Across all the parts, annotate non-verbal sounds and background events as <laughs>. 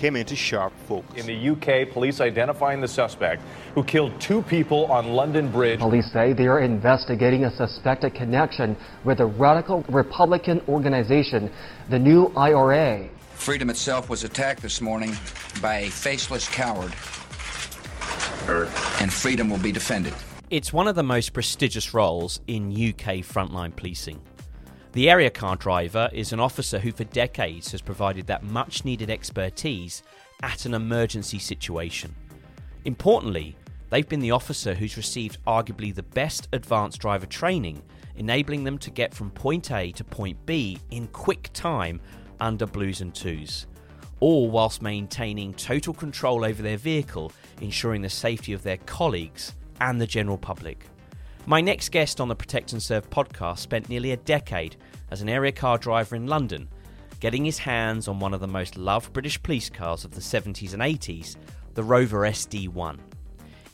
came into sharp focus. In the UK, police identifying the suspect who killed two people on London Bridge. Police say they are investigating a suspected connection with a radical Republican organization, the New IRA. Freedom itself was attacked this morning by a faceless coward. And freedom will be defended. It's one of the most prestigious roles in UK frontline policing. The area car driver is an officer who, for decades, has provided that much needed expertise at an emergency situation. Importantly, they've been the officer who's received arguably the best advanced driver training, enabling them to get from point A to point B in quick time under blues and twos. All whilst maintaining total control over their vehicle, ensuring the safety of their colleagues and the general public. My next guest on the Protect and Serve podcast spent nearly a decade as an area car driver in London, getting his hands on one of the most loved British police cars of the 70s and 80s, the Rover SD1.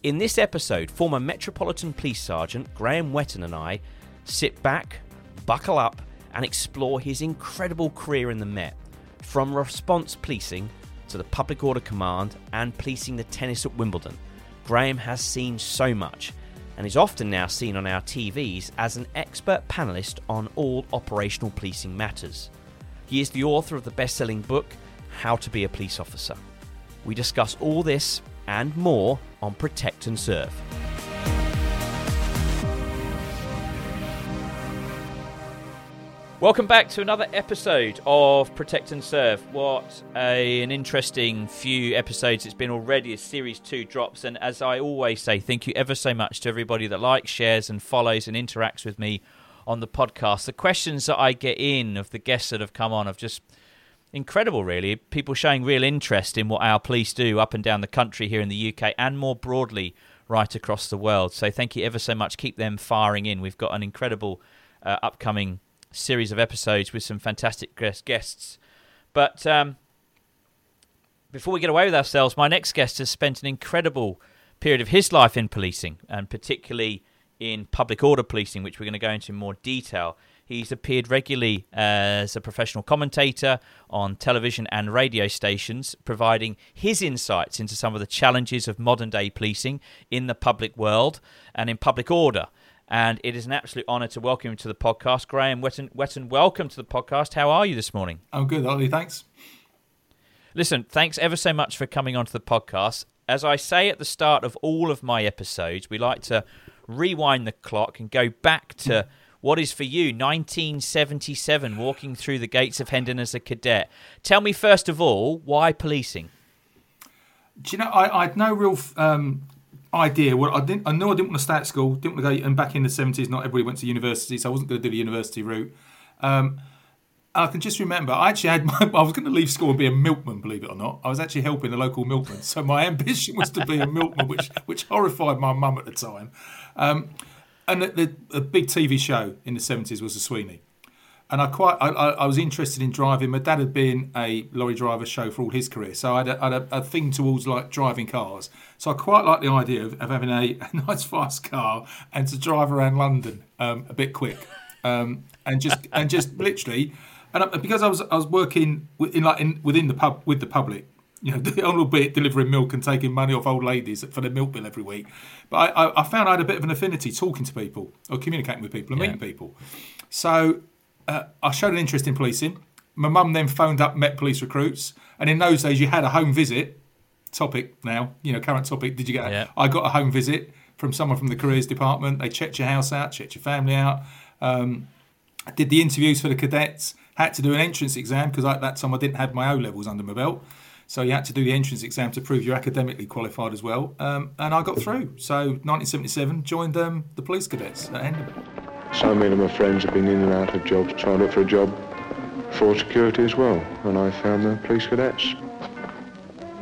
In this episode, former Metropolitan Police Sergeant Graham Wetton and I sit back, buckle up, and explore his incredible career in the Met, from response policing to the Public Order Command and policing the tennis at Wimbledon. Graham has seen so much and is often now seen on our TVs as an expert panelist on all operational policing matters. He is the author of the best selling book, How to Be a Police Officer. We discuss all this and more on Protect and Serve. Welcome back to another episode of Protect and Serve. What a, an interesting few episodes it's been already as Series 2 drops. And as I always say, thank you ever so much to everybody that likes, shares, and follows and interacts with me on the podcast. The questions that I get in of the guests that have come on have just incredible, really. People showing real interest in what our police do up and down the country here in the UK and more broadly right across the world. So thank you ever so much. Keep them firing in. We've got an incredible uh, upcoming series of episodes with some fantastic guests. But um, before we get away with ourselves, my next guest has spent an incredible period of his life in policing, and particularly in public order policing, which we're going to go into in more detail. He's appeared regularly as a professional commentator on television and radio stations, providing his insights into some of the challenges of modern day policing in the public world and in public order and it is an absolute honour to welcome you to the podcast. Graham Wetton, Whetton, welcome to the podcast. How are you this morning? I'm good, Ollie. Thanks. Listen, thanks ever so much for coming onto the podcast. As I say at the start of all of my episodes, we like to rewind the clock and go back to What is for you 1977, walking through the gates of Hendon as a cadet? Tell me first of all why policing. Do you know I, I had no real um, idea. What I didn't, I know I didn't want to stay at school. Didn't want to go. And back in the seventies, not everybody went to university, so I wasn't going to do the university route. Um, I can just remember, I actually had <laughs> my, I was going to leave school and be a milkman, believe it or not. I was actually helping the local milkman. So my <laughs> ambition was to be a milkman, which, which horrified my mum at the time. Um, and the, the, the, big TV show in the 70s was The Sweeney. And I quite, I, I, was interested in driving. My dad had been a lorry driver show for all his career, so I had a, had a, a thing towards like driving cars. So I quite like the idea of, of having a, a, <laughs> nice fast car and to drive around London um, a bit quick, um, and just and just literally and because I was I was working in like in, within the pub with the public, you know, <laughs> a little bit delivering milk and taking money off old ladies for their milk bill every week. But I, I, found I had a bit of an affinity talking to people or communicating with people and yeah. meeting people. So uh, I showed an interest in policing. My mum then phoned up Met Police recruits, and in those days you had a home visit. Topic now, you know, current topic. Did you get? A, yeah. I got a home visit from someone from the careers department. They checked your house out, checked your family out. Um, I did the interviews for the cadets had to do an entrance exam because at that time I didn't have my O levels under my belt. So you had to do the entrance exam to prove you're academically qualified as well. Um, and I got through. So 1977, joined um, the police cadets at Hendon. So many of my friends have been in and out of jobs, trying to look for a job for security as well. And I found the police cadets.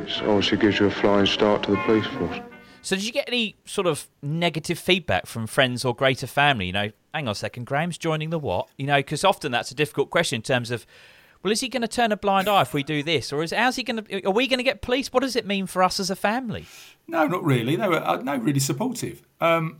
It obviously gives you a flying start to the police force. So, did you get any sort of negative feedback from friends or greater family? You know, hang on a second, Graham's joining the what? You know, because often that's a difficult question in terms of, well, is he going to turn a blind eye if we do this, or is how's he going to? Are we going to get police? What does it mean for us as a family? No, not really. They were uh, no really supportive. Um,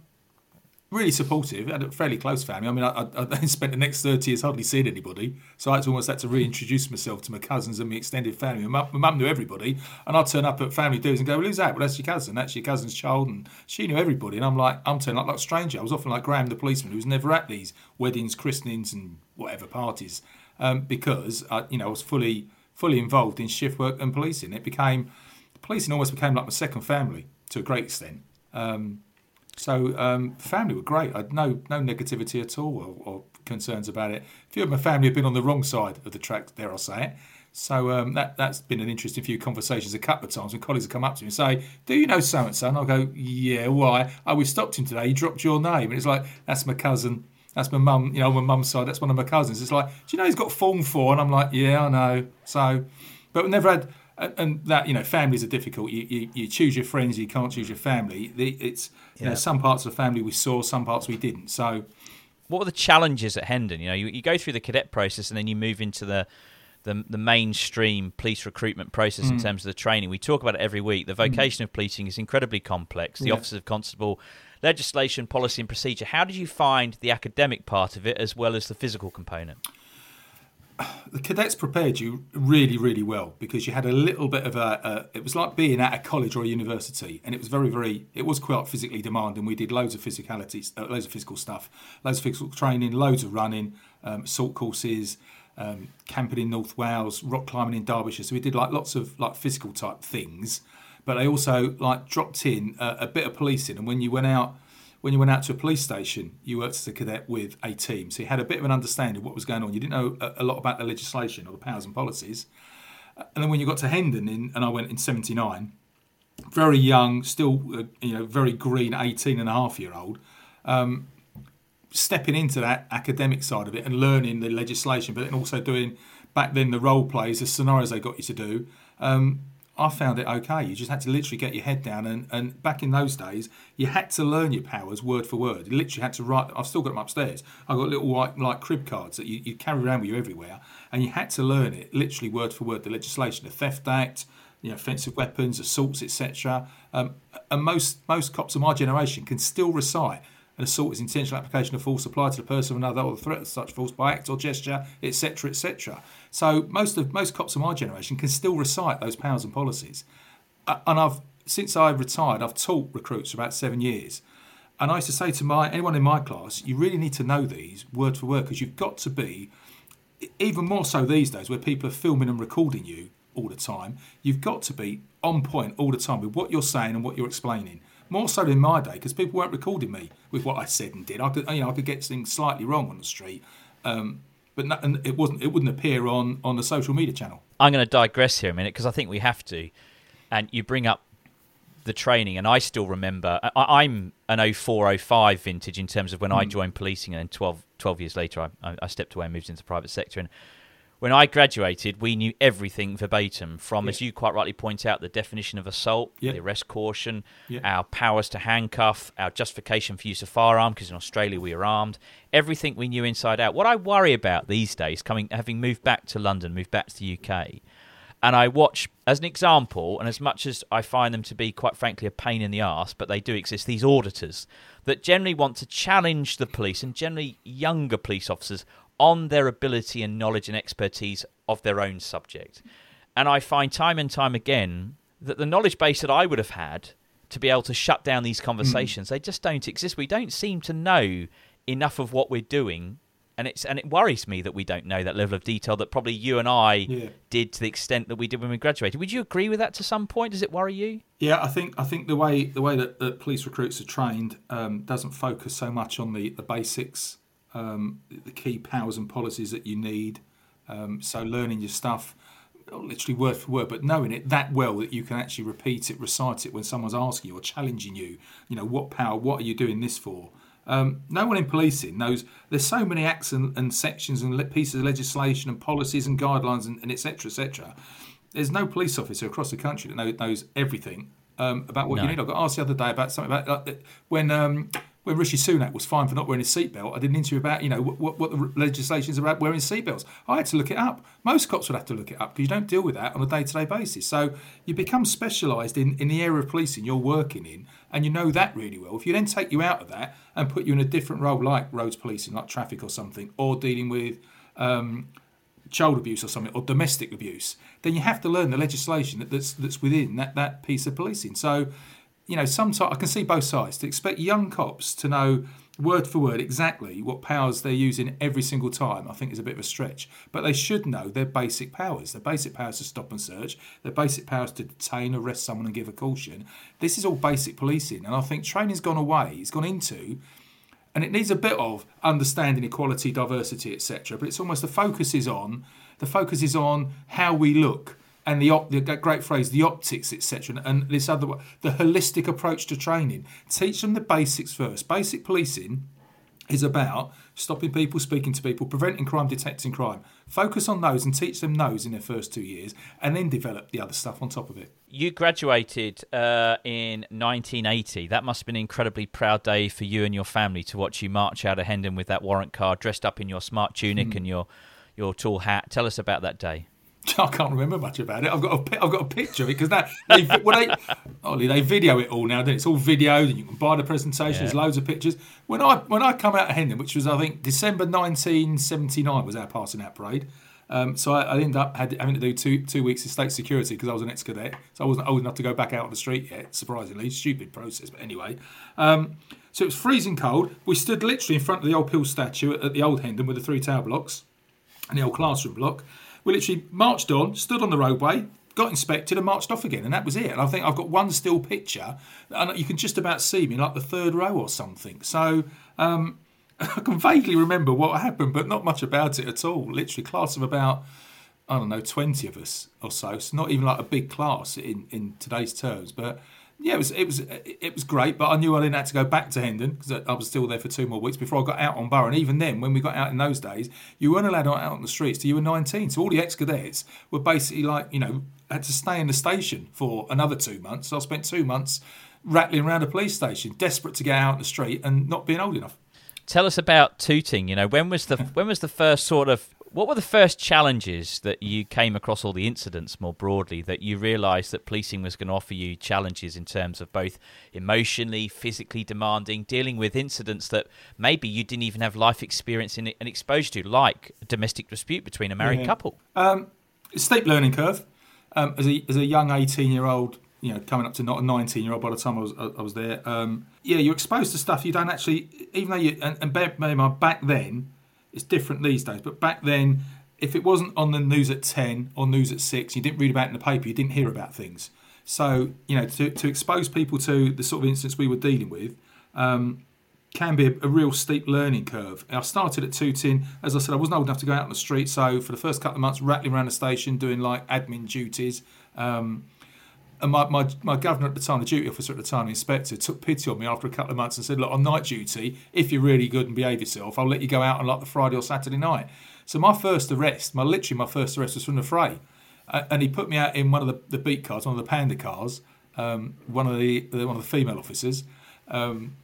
really supportive. Had a fairly close family. I mean, I, I, I, <laughs> spent the next 30 years hardly seeing anybody. So I almost had to reintroduce myself to my cousins and my extended family. My mum knew everybody. And I'd turn up at family dues and go, well, who's that? Well, that's your cousin. That's your cousin's child. And she knew everybody. And I'm like, I'm turning up like a stranger. I was often like Graham, the policeman, who was never at these weddings, christenings, and whatever parties um, because, I, you know, I was fully fully involved in shift work and policing. It became, policing almost became like my second family to a great extent. Um, so um, family were great. I had no no negativity at all or, or, concerns about it. A few of my family have been on the wrong side of the track, There, I'll say it. So um, that that's been an interesting few conversations a couple of times when colleagues have come up to me and say, "Do you know so and so?" And I'll go, "Yeah, why? Oh, we stopped him today. He dropped your name." And it's like, "That's my cousin. That's my mum. You know, my mum's side. That's one of my cousins." It's like, "Do you know he's got Form 4? And I'm like, "Yeah, I know." So, but we never had and that you know families are difficult you, you, you, choose your friends you can't choose your family it's you yeah. know some parts of the family we saw some parts we didn't so what were the challenges at hendon you know you, you go through the cadet process and then you move into the the, the mainstream police recruitment process mm. in terms of the training we talk about it every week the mm. vocation mm. of policing is incredibly complex the yeah. office of constable legislation policy and procedure how did you find the academic part of it as well as the physical component the cadets prepared you really, really well because you had a little bit of a, a, It was like being at a college or a university, and it was very, very. It was quite physically demanding. We did loads of physicality, uh, loads of physical stuff, loads of physical training, loads of running, um, assault courses, um, camping in North Wales, rock climbing in Derbyshire. So we did like lots of like physical type things, but they also like dropped in a, a bit of policing. And when you went out when you went out to a police station, you worked as a cadet with a team. So you had a bit of an understanding of what was going on. You didn't know a, a lot about the legislation or the powers and policies. And then when you got to Hendon, in, and I went in 79, very young, still, uh, you know, very green 18 and a half year old, um, stepping into that academic side of it and learning the legislation, but then also doing back then the role plays, the scenarios they got you to do. Um, I found it okay. You just had to literally get your head down, and, and back in those days, you had to learn your powers word for word. You literally had to write. I've still got them upstairs. I've got little white like crib cards that you, you carry around with you everywhere, and you had to learn it literally word for word. The legislation, the Theft Act, you know, offensive weapons, assaults, etc. Um, and most most cops of my generation can still recite an assault is intentional application of force applied to the person of another or the threat of such force by act or gesture, etc., etc. So most of most cops of my generation can still recite those powers and policies. And I've since I retired, I've taught recruits for about seven years. And I used to say to my anyone in my class, you really need to know these word for word because you've got to be, even more so these days where people are filming and recording you all the time. You've got to be on point all the time with what you're saying and what you're explaining more so in my day because people weren't recording me with what I said and did. I could, you know, I could get things slightly wrong on the street, um, but not, and it wasn't. It wouldn't appear on on the social media channel. I'm going to digress here a minute because I think we have to. And you bring up the training, and I still remember. I, am an 0405 vintage in terms of when mm. I hmm. joined policing, and then 12, 12 years later, I, I, stepped away and moved into the private sector. And when I graduated, we knew everything verbatim from, yeah. as you quite rightly point out, the definition of assault, yeah. the arrest caution, yeah. our powers to handcuff, our justification for use of firearm, because in Australia we are armed, everything we knew inside out. What I worry about these days, coming having moved back to London, moved back to the UK, and I watch, as an example, and as much as I find them to be, quite frankly, a pain in the arse, but they do exist, these auditors that generally want to challenge the police and generally younger police officers on their ability and knowledge and expertise of their own subject. And I find time and time again that the knowledge base that I would have had to be able to shut down these conversations, mm. they just don't exist. We don't seem to know enough of what we're doing. And it's and it worries me that we don't know that level of detail that probably you and I yeah. did to the extent that we did when we graduated. Would you agree with that to some point? Does it worry you? Yeah, I think I think the way the way that, that police recruits are trained um, doesn't focus so much on the, the basics um, the key powers and policies that you need. Um, so learning your stuff, literally word for word, but knowing it that well that you can actually repeat it, recite it when someone's asking you or challenging you. You know, what power? What are you doing this for? Um, no one in policing knows. There's so many acts and, and, sections and pieces of legislation and policies and guidelines and, etc. etc. There's no police officer across the country that know, knows everything um, about what no. you need. I got asked the other day about something about uh, when um, when Rishi Sunak was fined for not wearing his seatbelt, I did an interview about, you know, what, what the legislation is about wearing seatbelts. I had to look it up. Most cops would have to look it up because you don't deal with that on a day to day basis. So you become specialised in, in the area of policing you're working in, and you know that really well. If you then take you out of that and put you in a different role, like roads policing, like traffic or something, or dealing with um, child abuse or something, or domestic abuse, then you have to learn the legislation that, that's, that's within that, that piece of policing. So you know, sometimes I can see both sides. To expect young cops to know word for word exactly what powers they're using every single time, I think is a bit of a stretch. But they should know their basic powers. Their basic powers to stop and search, their basic powers to detain, arrest someone, and give a caution. This is all basic policing. And I think training's gone away, it's gone into, and it needs a bit of understanding equality, diversity, etc. But it's almost the focus is on the focus is on how we look and the, op- the great phrase, the optics, etc., and this other the holistic approach to training. Teach them the basics first. Basic policing is about stopping people, speaking to people, preventing crime, detecting crime. Focus on those and teach them those in their first two years, and then develop the other stuff on top of it. You graduated uh, in 1980. That must have been an incredibly proud day for you and your family to watch you march out of Hendon with that warrant card, dressed up in your smart tunic mm. and your your tall hat. Tell us about that day. <laughs> I can't remember much about it. I've got a, I've got a picture of it because that they, <laughs> well, they, Ollie, they video it all now. Then it's all videoed, and you can buy the presentation. Yeah. There's loads of pictures. When I when I come out of Hendon, which was I think December 1979 was our passing out parade. Um, so I, I, ended up had, having to do two two weeks of state security because I was an ex-cadet, so I wasn't old enough to go back out on the street yet. Surprisingly, stupid process, but anyway. Um, so it was freezing cold. We stood literally in front of the old Peel statue at, at the old Hendon with the three tower blocks and the old classroom block we literally marched on, stood on the roadway, got inspected and marched off again, and that was it. And I think I've got one still picture, and you can just about see me like the third row or something. So um, <laughs> I can vaguely remember what happened, but not much about it at all. Literally, class of about I don't know twenty of us or so. It's not even like a big class in in today's terms, but yeah, it was it was it was great, but I knew I didn't have to go back to Hendon because I was still there for two more weeks before I got out on borough. And even then, when we got out in those days, you weren't allowed out on the streets till you were 19. So all the ex-cadets were basically like, you know, had to stay in the station for another two months. So I spent two months rattling around a police station, desperate to get out on the street and not being old enough. Tell us about tooting. You know, when was the <laughs> when was the first sort of what were the first challenges that you came across, all the incidents more broadly, that you realised that policing was going to offer you challenges in terms of both emotionally, physically demanding, dealing with incidents that maybe you didn't even have life experience in and exposure to, like a domestic dispute between a married yeah. couple? Um, steep learning curve. Um, as, a, as a young 18 year old, you know, coming up to not a 19 year old by the time I was I was there. Um, yeah, you're exposed to stuff you don't actually, even though you, and, and bear in mind, back then, it's different these days. But back then, if it wasn't on the news at 10 or news at 6, you didn't read about it in the paper, you didn't hear about things. So, you know, to, to expose people to the sort of incidents we were dealing with um, can be a, a, real steep learning curve. I started at Tooting. As I said, I wasn't old enough to go out on the street. So, for the first couple of months, rattling around the station, doing like admin duties. Um, and my, my, my governor at the time, the duty officer at the time, the inspector, took pity on me after a couple of months and said, Look, on night duty, if you're really good and behave yourself, I'll let you go out on like the Friday or Saturday night. So my first arrest, my literally my first arrest was from the fray. Uh, and he put me out in one of the, the beat cars, one of the panda cars, um, one of the one of the female officers, um,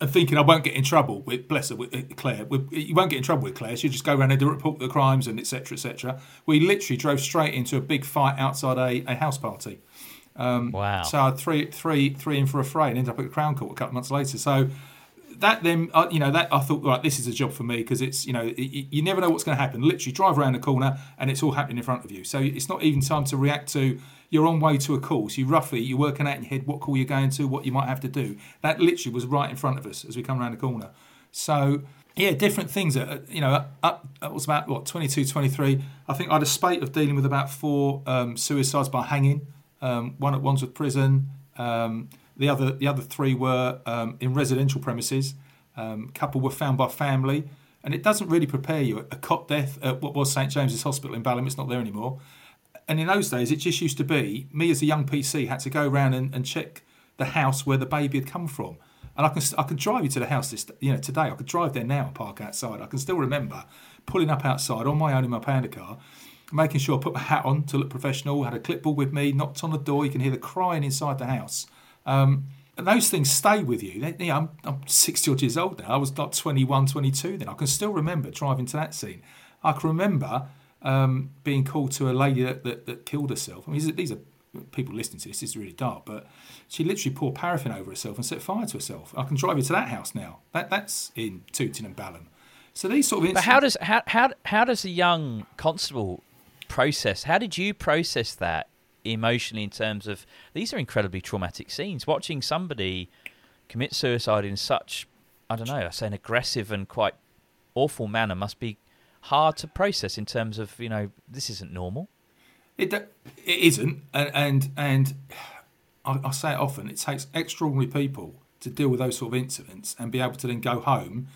and thinking I won't get in trouble with bless her with uh, Claire. With, you won't get in trouble with Claire. She'll just go around and report the crimes and etc. etc. We literally drove straight into a big fight outside a, a house party. Um, wow! So I had three, three, three in for affray, and ended up at the Crown Court a couple of months later. So that then, uh, you know, that I thought, right, this is a job for me because it's, you know, it, you never know what's going to happen. Literally, drive around the corner and it's all happening in front of you. So it's not even time to react to. You're on way to a call, so you roughly you're working out in your head what call you're going to, what you might have to do. That literally was right in front of us as we come around the corner. So yeah, different things. Uh, you know, up, up was about what 22, 23. I think I had a spate of dealing with about four um, suicides by hanging um, one at Wandsworth Prison. Um, the other the other three were um, in residential premises. Um, a couple were found by family, and it doesn't really prepare you. A cot death at what was St James's Hospital in Balham, it's not there anymore. And in those days, it just used to be me as a young PC had to go around and, and check the house where the baby had come from. And I can I can drive you to the house this you know today. I could drive there now and park outside. I can still remember pulling up outside on my own in my panda car making sure I put my hat on to look professional, had a clipboard with me, knocked on the door. You can hear the crying inside the house. Um, and those things stay with you. They, you know, I'm, I'm 60 odd years old now. I was like 21, 22 then. I can still remember driving to that scene. I can remember um, being called to a lady that, that, that killed herself. I mean, these are, these are, people listening to this. This is really dark, but she literally poured paraffin over herself and set fire to herself. I can drive you to that house now. That that's in Tooting and Balham. So these sort of. But how does how how how does a young constable process? How did you process that emotionally in terms of these are incredibly traumatic scenes? Watching somebody commit suicide in such, I don't know, I say an aggressive and quite awful manner must be hard to process in terms of you know this isn't normal. It it isn't, and and, and I, I say it often. It takes extraordinary people to deal with those sort of incidents and be able to then go home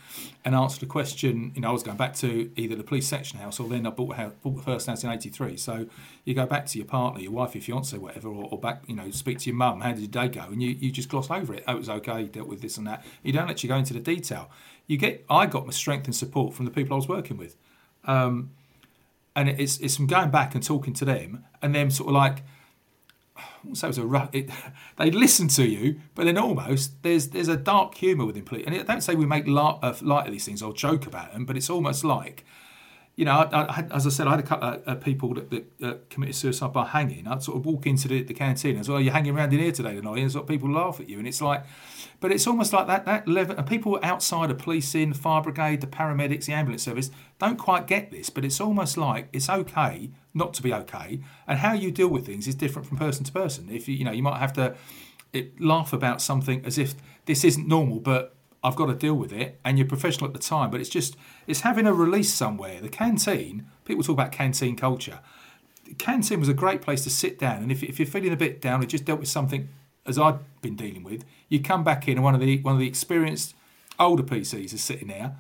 and answer the question. You know, I was going back to either the police section house or then I bought, house, bought the first house in '83. So you go back to your partner, your wife, your fiance, whatever, or, or back, you know, speak to your mum. How did your day go? And you, you just gloss over it. Oh, it was okay. Dealt with this and that. You don't actually go into the detail. You get. I got my strength and support from the people I was working with, um, and it's it's from going back and talking to them and them sort of like so it's a rough, it, <laughs> they listen to you, but then almost there's there's a dark humour within police. And I don't say we make light of, light of these things or joke about them, but it's almost like, you know, I, I, as I said, I had a couple of uh, people that, that uh, committed suicide by hanging. I'd sort of walk into the, the canteen and say, "Oh, you're hanging around in here today tonight," and sort of people laugh at you, and it's like, but it's almost like that that level. And people outside of policing, fire brigade, the paramedics, the ambulance service don't quite get this. But it's almost like it's okay not to be okay, and how you deal with things is different from person to person. If you you know you might have to it, laugh about something as if this isn't normal, but I've got to deal with it, and you're professional at the time. But it's just it's having a release somewhere. The canteen. People talk about canteen culture. The canteen was a great place to sit down, and if, if you're feeling a bit down or just dealt with something as I've been dealing with, you come back in and one of the one of the experienced older PCs is sitting there.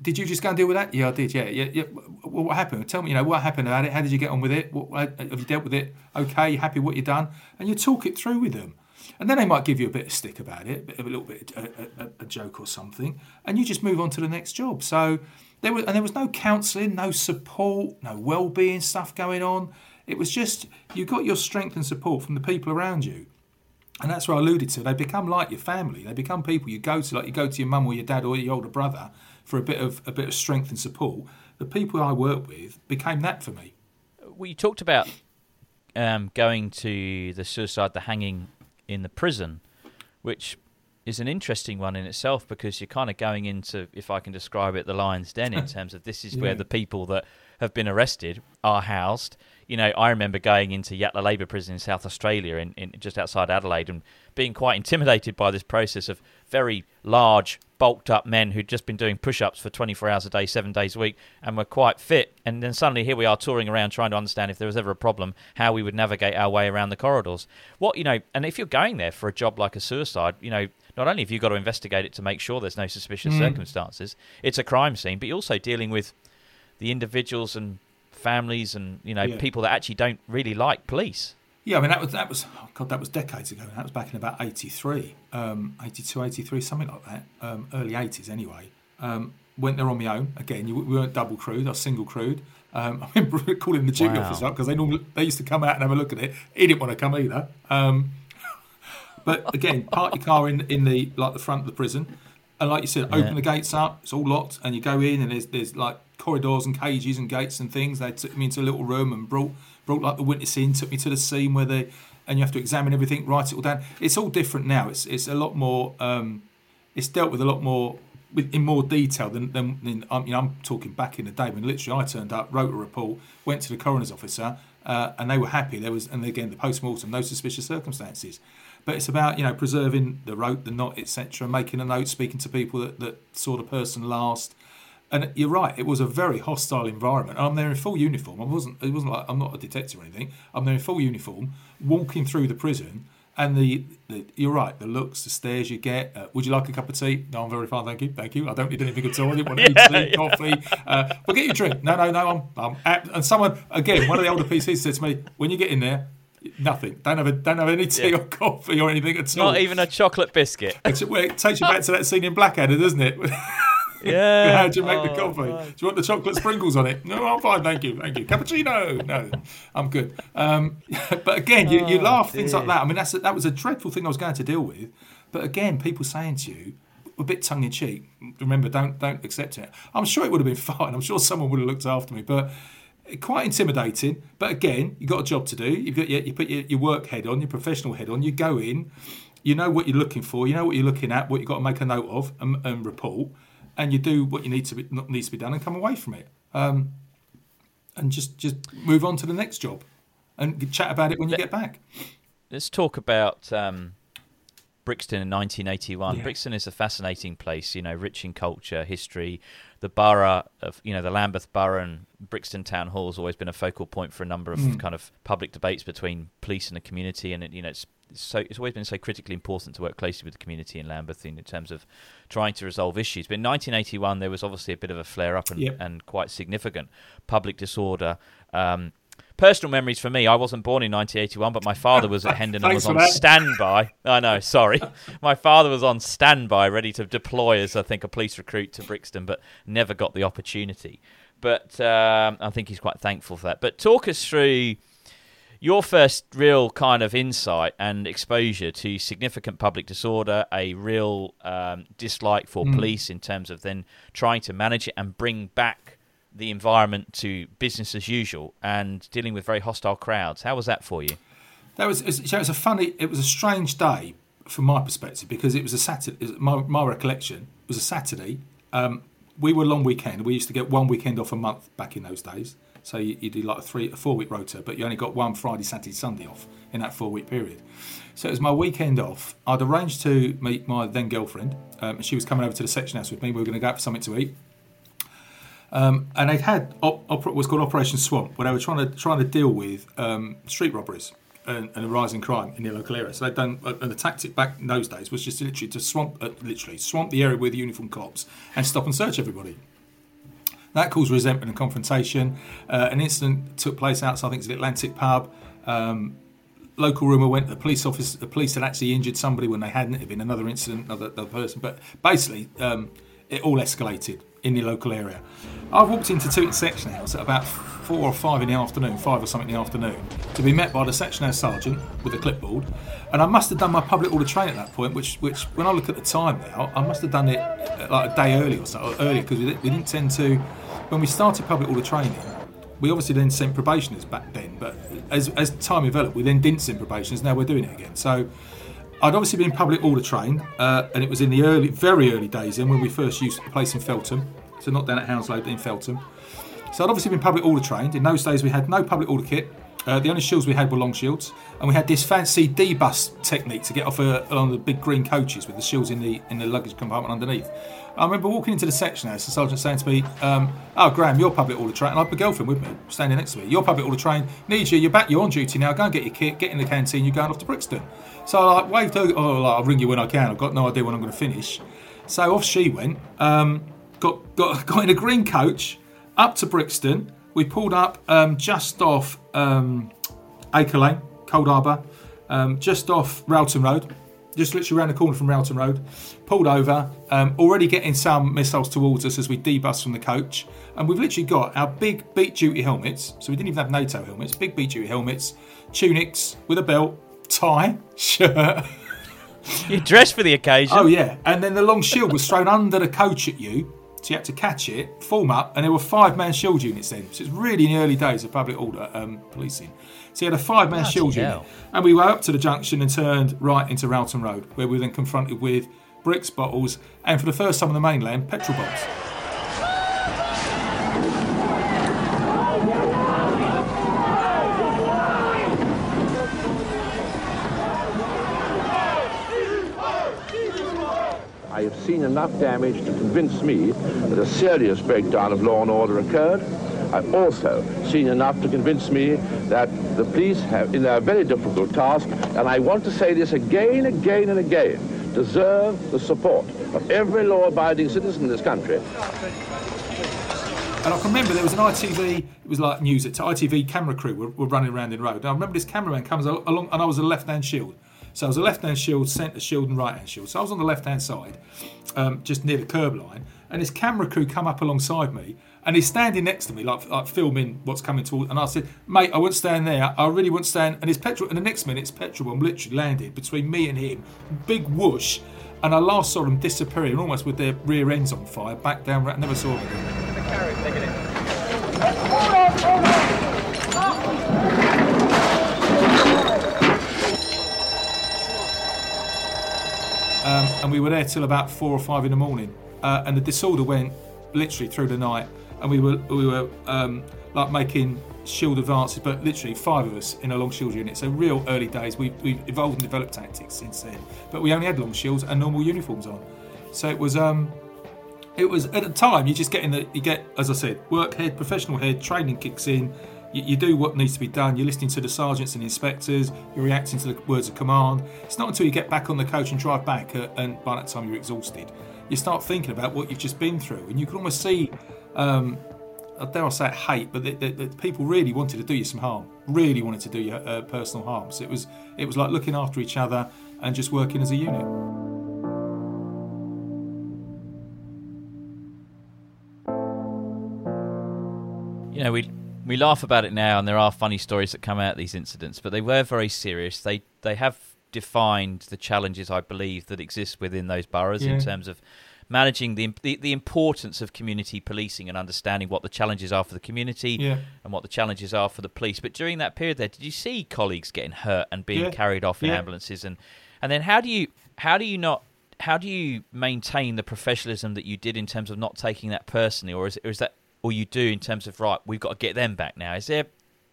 Did you just go and deal with that? Yeah, I did. Yeah, yeah, yeah. What happened? Tell me, you know, what happened about it? How did you get on with it? What, have you dealt with it? Okay, you happy what you've done? And you talk it through with them. And then they might give you a bit of stick about it, a little bit, a, a, a joke or something, and you just move on to the next job. So there was, and there was no counselling, no support, no well-being stuff going on. It was just you got your strength and support from the people around you. And that's what I alluded to. They become like your family. They become people you go to, like you go to your mum or your dad or your older brother for a bit of a bit of strength and support. The people I work with became that for me. Well, you talked about um, going to the suicide, the hanging in the prison, which is an interesting one in itself because you're kind of going into, if I can describe it, the lion's den in <laughs> terms of this is yeah. where the people that have been arrested are housed you know, I remember going into Yatala Labour Prison in South Australia, in, in just outside Adelaide, and being quite intimidated by this process of very large bulked up men who'd just been doing push ups for 24 hours a day, seven days a week, and were quite fit. And then suddenly here we are touring around trying to understand if there was ever a problem, how we would navigate our way around the corridors. What, you know, and if you're going there for a job like a suicide, you know, not only have you got to investigate it to make sure there's no suspicious Mm. circumstances, it's a crime scene, but you're also dealing with the individuals and families and, you know, Yeah. people that actually don't really like police. Yeah, I mean that was that was oh God, that was decades ago. That was back in about 83, um, 82, 83, something like that. Um, early 80s anyway. Um, went there on my own. Again, you, we weren't double crewed. I was single crewed. Um, <laughs> I remember <laughs> calling the duty Wow. officer up because they normally they used to come out and have a look at it. He didn't want to come either. Um, <laughs> but again, park your car in in the like the front of the prison, and like you said, Yeah. open the gates up. It's all locked, and you go in, and there's there's like corridors and cages and gates and things. They took me into a little room and brought brought like the witness in, took me to the scene where they and you have to examine everything, write it all down. It's all different now. It's it's a lot more. Um, it's dealt with a lot more with, in more detail than than, than you know, I'm talking back in the day when literally I turned up, wrote a report, went to the coroner's officer, uh, and they were happy. There was and again the post mortem, no suspicious circumstances. But it's about you know preserving the rope, the knot, etc., making a note, speaking to people that, that saw the person last. And you're right, it was a very hostile environment. I'm there in full uniform. I wasn't. It wasn't like I'm not a detective or anything. I'm there in full uniform, walking through the prison, and the, the you're right. The looks, the stares you get. Uh, would you like a cup of tea? No, I'm very fine, thank you, thank you. I don't need anything at all. I didn't want to <laughs> eat tea, yeah. coffee. Uh, but get your drink. No, no, no. I'm. I'm at, and someone again, one of the older PCs said to me, when you get in there, nothing. Don't have a, don't have any tea Yeah. or coffee or anything at all. Not even a chocolate biscuit. It's- well, it takes you back to that scene in Blackadder, doesn't it? <laughs> <laughs> Yeah. How'd you make the Oh, coffee? right. Do you want the chocolate sprinkles on it? No, I'm fine, thank you, thank you. Cappuccino? No, I'm good. Um, <laughs> but again, you, you Oh, laugh things like that. I mean, that's a, that was a dreadful thing I was going to deal with. But again, people saying to you, a bit tongue in cheek. Remember, don't don't accept it. I'm sure it would have been <laughs> fine. I'm sure someone would have looked after me, but quite intimidating. But again, you've got a job to do. You've got your, you put your, your work head on, your professional head on. You go in, you know what you're looking for, you know what you're looking at, what you've got to make a note of and, and report, and you do what you need to be, needs to be done and come away from it. Um, and just just move on to the next job, and chat about it when you get back. Let's talk about um, Brixton in 1981. Yeah. Brixton is a fascinating place, you know, rich in culture, history. The borough of, you know, the Lambeth Borough and Brixton Town Hall has always been a focal point for a number of Mm. kind of public debates between police and the community, and it, you know, it's it's so it's always been so critically important to work closely with the community in Lambeth in terms of trying to resolve issues. But in 1981, there was obviously a bit of a flare up and, Yep. and quite significant public disorder. Um, personal memories for me, I wasn't born in 1981, but my father was at Hendon and was on that. standby. I know, sorry. My father was on standby, ready to deploy as I think a police recruit to Brixton, but never got the opportunity. But um, I think he's quite thankful for that. But talk us through your first real kind of insight and exposure to significant public disorder, a real um, dislike for Mm. police in terms of then trying to manage it and bring back the environment to business as usual and dealing with very hostile crowds. How was that for you? That was it was a funny, it was a strange day from my perspective because it was a Saturday. My, my recollection was a Saturday. Um, we were long weekend. We used to get one weekend off a month back in those days. So you, you do like a three, a four week rota, but you only got one Friday, Saturday, Sunday off in that four week period. So it was my weekend off. I'd arranged to meet my then girlfriend. Um, and she was coming over to the section house with me. We were going to go out for something to eat. Um, and they had op- opera, what's called Operation Swamp, where they were trying to trying to deal with um, street robberies and, and a rising crime in the local area. So they'd done, and the tactic back in those days was just literally to swamp, uh, literally swamp the area with uniformed cops and stop and search everybody. That caused resentment and confrontation. Uh, an incident took place outside, I think it's the Atlantic pub. Um, local rumour went the police office, the police had actually injured somebody when they hadn't. It had been another incident, another, another person. But basically, um, it all escalated in the local area. I've walked into two Section House at about four or five in the afternoon, five or something in the afternoon, to be met by the section air sergeant with a clipboard. And I must have done my public order training at that point, which, which when I look at the time now, I must have done it uh, like a day early or so, or earlier, because we, didn't- we didn't tend to, when we started public order training, we obviously then sent probationers back then, but as, as time developed, we then didn't send probationers. Now we're doing it again. So I'd obviously been public order trained, uh, and it was in the early, very early days then when we first used the place in Feltham. So not down at Hounslow, but in Feltham. So I'd obviously been public order trained. In those days, we had no public order kit. Uh, the only shields we had were long shields, and we had this fancy debus technique to get off uh, along the big green coaches with the shields in the in the luggage compartment underneath. I remember walking into the section house, the sergeant saying to me, um, "Oh, Graham, you're public order trained." and I had my girlfriend with me, standing next to me. You're public order trained. Need you. You're back. You're on duty now. Go and get your kit. Get in the canteen. You're going off to Brixton. So I like waved her. Oh, like, I'll ring you when I can. I've got no idea when I'm going to finish. So off she went. Um, got got <laughs> got in a green coach up to Brixton. We pulled up um, just off um, Acre Lane, Coldharbour, um, just off Railton Road, just literally around the corner from Railton Road. Pulled over, um, already getting some missiles towards us as we debus from the coach. And we've literally got our big beat duty helmets, so we didn't even have NATO helmets, big beat duty helmets, tunics with a belt, tie, <laughs> shirt. You dressed for the occasion. Oh, yeah. And then the long shield was thrown under the coach at you. So you had to catch it, form up, and there were five man shield units then. So it's really in the early days of public order um, policing. So you had a five man shield hell. unit. And we were up to the junction and turned right into Railton Road, where we were then confronted with bricks, bottles, and for the first time on the mainland, petrol bombs. Seen enough damage to convince me that a serious breakdown of law and order occurred. I've also seen enough to convince me that the police have, in their very difficult task, and I want to say this again, again, and again, deserve the support of every law-abiding citizen in this country. And I can remember there was an ITV, it was like news, it's ITV camera crew were, were running around in the road. And I remember this cameraman comes along, and I was a left hand shield. So I was a left hand shield, centre shield, and right hand shield. So I was on the left hand side, um, just near the curb line. And this camera crew come up alongside me, and he's standing next to me, like, like filming what's coming towards. And I said, "Mate, I won't stand there. I really won't stand." And his petrol, and the next minute, his petrol bomb literally landed between me and him, big whoosh. And I last saw them disappearing, almost with their rear ends on fire, back down. I never saw them again. Um, and we were there till about four or five in the morning. Uh, and the disorder went literally through the night. And we were we were um, like making shield advances, but literally five of us in a long shield unit. So real early days. We we evolved and developed tactics since then. But we only had long shields and normal uniforms on. So it was um, it was at the time you just get in the you get as I said work head, professional head, training kicks in. You, you do what needs to be done. You're listening to the sergeants and inspectors. You're reacting to the words of command. It's not until you get back on the coach and drive back, uh, and by that time you're exhausted. You start thinking about what you've just been through, and you can almost see. Um, I dare I say it, hate, but the, the, the people really wanted to do you some harm. Really wanted to do you uh, personal harm. So it was it was like looking after each other and just working as a unit. you know, we we laugh about it now, and there are funny stories that come out of these incidents, but they were very serious. They they have defined the challenges, I believe, that exist within those boroughs Yeah. in terms of managing the, the the importance of community policing and understanding what the challenges are for the community Yeah. and what the challenges are for the police. But during that period, there, did you see colleagues getting hurt and being Yeah. carried off in ambulances, and and then how do you how do you not how do you maintain the professionalism that you did in terms of not taking that personally, or is, or is that all you do in terms of right? We've got to get them back now. Is there